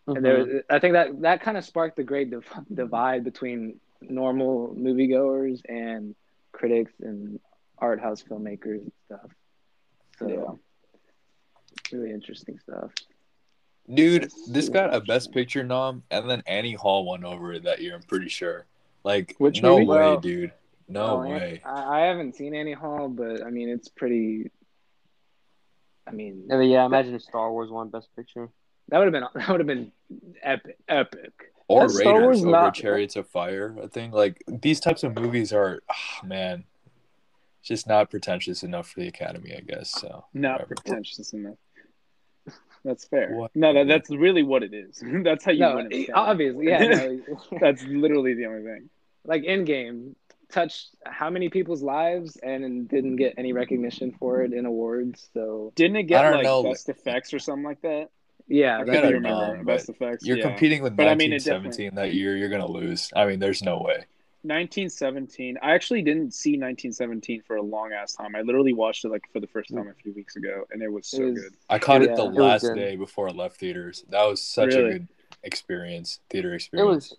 Mhm. and there, was, I think that that kind of sparked the great div- divide between normal moviegoers and critics and art house filmmakers and stuff. So, Yeah. really interesting stuff. Dude, this got a Best Picture nom, and then Annie Hall won over it that year. I'm pretty sure. Like, Which no movie? way, Well, dude. No Oh, way. I, I haven't seen Annie Hall, but I mean, it's pretty. I mean, I mean, yeah, imagine if Star Wars won Best Picture. that would have been that would have been epic, epic. Or Has Star Raiders Wars over not- Chariots of Fire. I think like these types of movies are, ah, man, it's just not pretentious enough for the Academy, I guess. So Not whatever. pretentious enough. That's fair. What? No, that, that's really what it is. that's how you No, win. a Academy. obviously, yeah. No, that's literally the only thing. like in game, touched how many people's lives and didn't get any recognition for it in awards. So Didn't it get like know. best effects or something like that? yeah, I got can't remember nom, best effects. You're yeah. competing with But I mean, it 1917 that year. You're gonna lose. I mean, there's no way. 1917. I actually didn't see 1917 for a long ass time. I literally watched it like for the first time a few weeks ago, and it was so It was- good. I caught it the It last good. day before it left theaters. That was such Really? a good experience, theater experience. It was,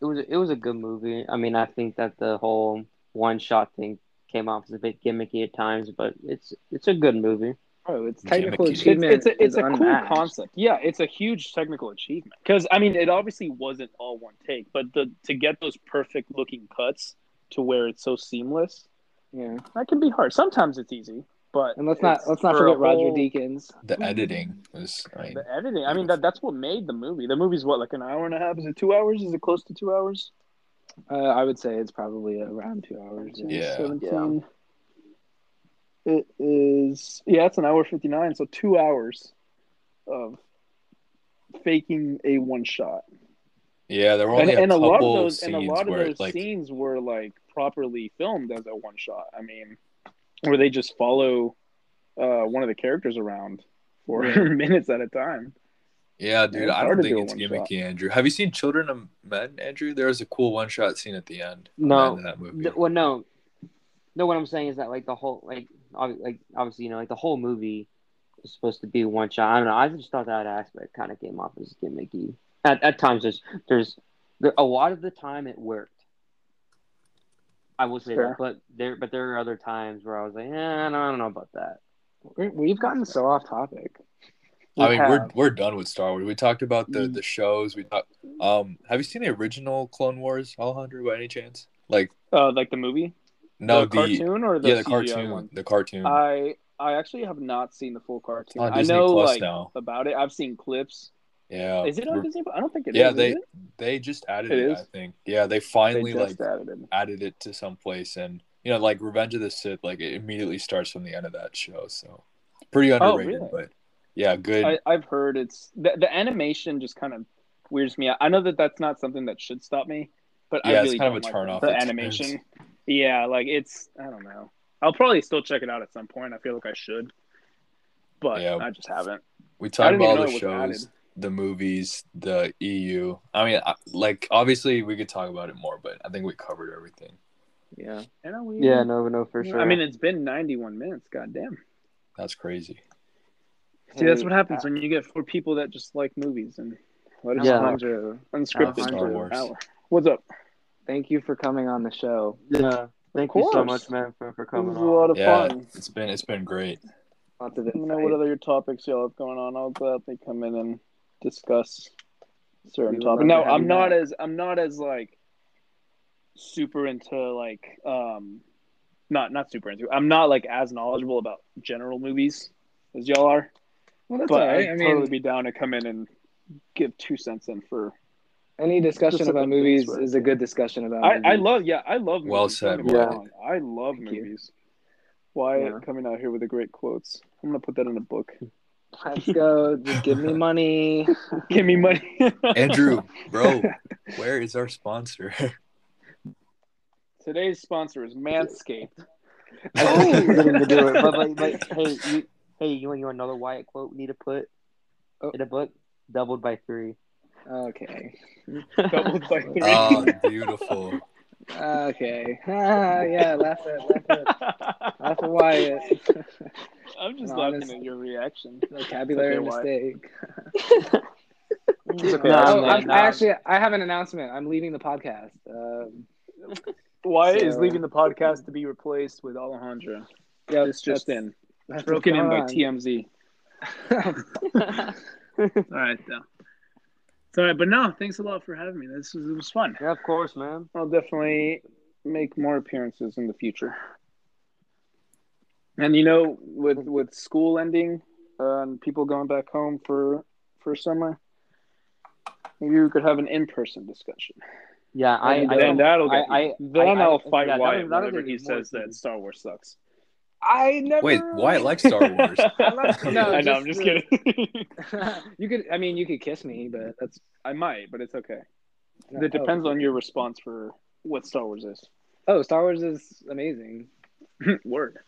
it was, it was a good movie. I mean, I think that the whole one shot thing came off as a bit gimmicky at times, but it's it's a good movie. Oh, it's technical achievement. It's, it's a, it's a cool concept. Yeah, it's a huge technical achievement because I mean, it obviously wasn't all one take, but the to get those perfect looking cuts to where it's so seamless, yeah, that can be hard. Sometimes it's easy, but and let's not let's not forget Roger Deakins. The editing was I mean, the editing. I mean, that that's what made the movie. The movie's what like an hour and a half? Is it two hours? Is it close to two hours? Uh, I would say it's probably around two hours. Yeah. 17. yeah. It is yeah, it's an hour fifty nine, so two hours of faking a one shot. Yeah, there were only and, a, and a lot of those and a lot of those like... scenes were like properly filmed as a one shot. I mean, where they just follow uh, one of the characters around for yeah. minutes at a time. Yeah, dude, I don't think it's gimmicky, shot. Andrew. Have you seen Children of Men, Andrew? There was a cool one shot scene at the end. No, that movie. well, no, no. What I'm saying is that like the whole like like obviously you know like the whole movie is supposed to be one shot. I don't know. I just thought that aspect kind of came off as gimmicky. At, at times, there's there's there, a lot of the time it worked. I will say sure. that, but there but there are other times where I was like, eh, I don't know about that. We've gotten so off topic. We I mean, have. we're we're done with Star Wars. We talked about the mm. the shows. We talked. Um, have you seen the original Clone Wars, Alejandro, by any chance? Like, uh, like the movie? No, the, the cartoon or the yeah, the cartoon. One? The cartoon. I I actually have not seen the full cartoon. I know Plus like now. about it. I've seen clips. Yeah. Is it on Disney? I don't think it yeah, is, they it? they just added it, it I think. Yeah, they finally they like added it. added it to some place and you know, like Revenge of the Sith, like it immediately starts from the end of that show. So pretty oh, underrated, oh, really? but yeah, good. I, have heard it's the, the animation just kind of weirds me out. I know that that's not something that should stop me, but yeah, I really it's kind of a turn off. The animation, yeah, like it's I don't know. I'll probably still check it out at some point. I feel like I should, but yeah, I just haven't. We talked about all the shows, the movies, the EU. I mean, like obviously we could talk about it more, but I think we covered everything. Yeah. yeah, no, no, for sure. I mean, it's been 91 minutes. God damn. That's crazy. See, that's what happens when you get four people that just like movies and let us yeah. unscripted uh, Star Wars. What's up? Thank you for coming on the show. Yeah, thank you so much, man, for, for coming. It was on. a lot of yeah, fun. It's been it's been great. Lots of Let me know what other topics y'all have going on. I'll gladly come in and discuss certain topics. No, I'm not as I'm not as like super into like um not not super into. I'm not like as knowledgeable about general movies as y'all are. Well, that's but all right. I'd I mean, totally be down to come in and give two cents in for any discussion about movies is a good discussion about. I, I love, yeah, I love. Movies. Well said. Yeah. I love Thank movies. You. Wyatt yeah. coming out here with the great quotes. I'm gonna put that in a book. Let's go. Just give me money. give me money. Andrew, bro, where is our sponsor? Today's sponsor is Manscaped. I was going to do it, but like, like, hey, you, Hey, you want you want another Wyatt quote we need to put oh. in a book? Doubled by three. Okay. Doubled by three. Oh, beautiful. Okay. Ah, yeah, laugh at laugh at laugh at Wyatt. I'm just laughing honest, at your reaction. Vocabulary okay, mistake. okay. No, I, I actually I have an announcement. I'm leaving the podcast. Um, Wyatt so, is leaving the podcast to be replaced with Alejandra. Yeah, it's just in. That's broken in by TMZ. all right, though. All right, but no, thanks a lot for having me. This was it was fun. Yeah, of course, man. I'll definitely make more appearances in the future. And you know, with with school ending uh, and people going back home for for summer, maybe we could have an in person discussion. Yeah, I, and I then that'll get I, I, then I, will fight yeah, Wyatt whenever he says that Star Wars sucks. I never. Wait, why I like Star Wars? I like, no, I know. I'm just kidding. you could. I mean, you could kiss me, but that's. I might, but it's okay. No, it depends oh, on your response for what Star Wars is. Oh, Star Wars is amazing. Word.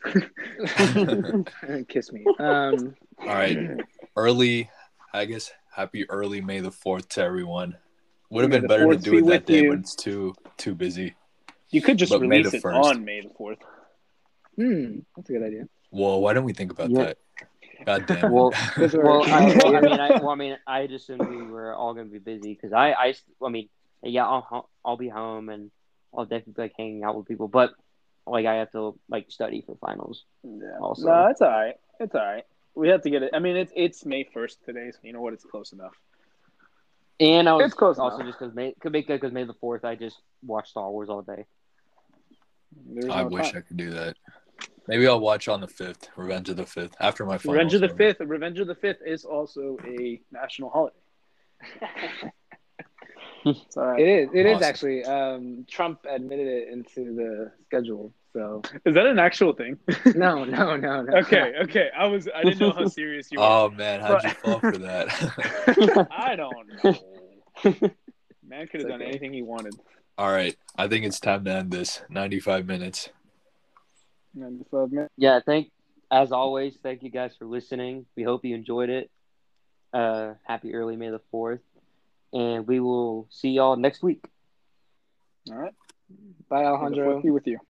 kiss me. Um. All right. Early, I guess. Happy early May the Fourth to everyone. Would have been better to do it that day you. when it's too too busy. You could just but release it 1st. on May the fourth. Hmm, that's a good idea. Well, why don't we think about yeah. that? God damn. Well, well, I, well, I mean, I, well, I mean, I just assumed we were all going to be busy because I, I, I mean, yeah, I'll, I'll be home and I'll definitely be like hanging out with people, but like I have to like study for finals. Yeah. Also, no, it's all right. It's all right. we have to get it. I mean, it's it's May first today, so you know what? It's close enough. And I was it's close also enough. just because May could make because May the fourth. I just watched Star Wars all day. There's I no wish time. I could do that. Maybe I'll watch on the fifth, Revenge of the Fifth, after my Revenge of the Fifth. Revenge of the Fifth is also a national holiday. It is. It awesome. is actually. Um, Trump admitted it into the schedule. So is that an actual thing? no, no, no, no. okay, okay. I was. I didn't know how serious you were. Oh man, how'd you fall for that? I don't know. Man could have done okay. anything he wanted. All right, I think it's time to end this. Ninety-five minutes. Ninety-five minutes. Yeah. Thank. As always, thank you guys for listening. We hope you enjoyed it. Uh, happy early May the fourth and we will see y'all next week. All right. Bye, Alejandro. Be with you.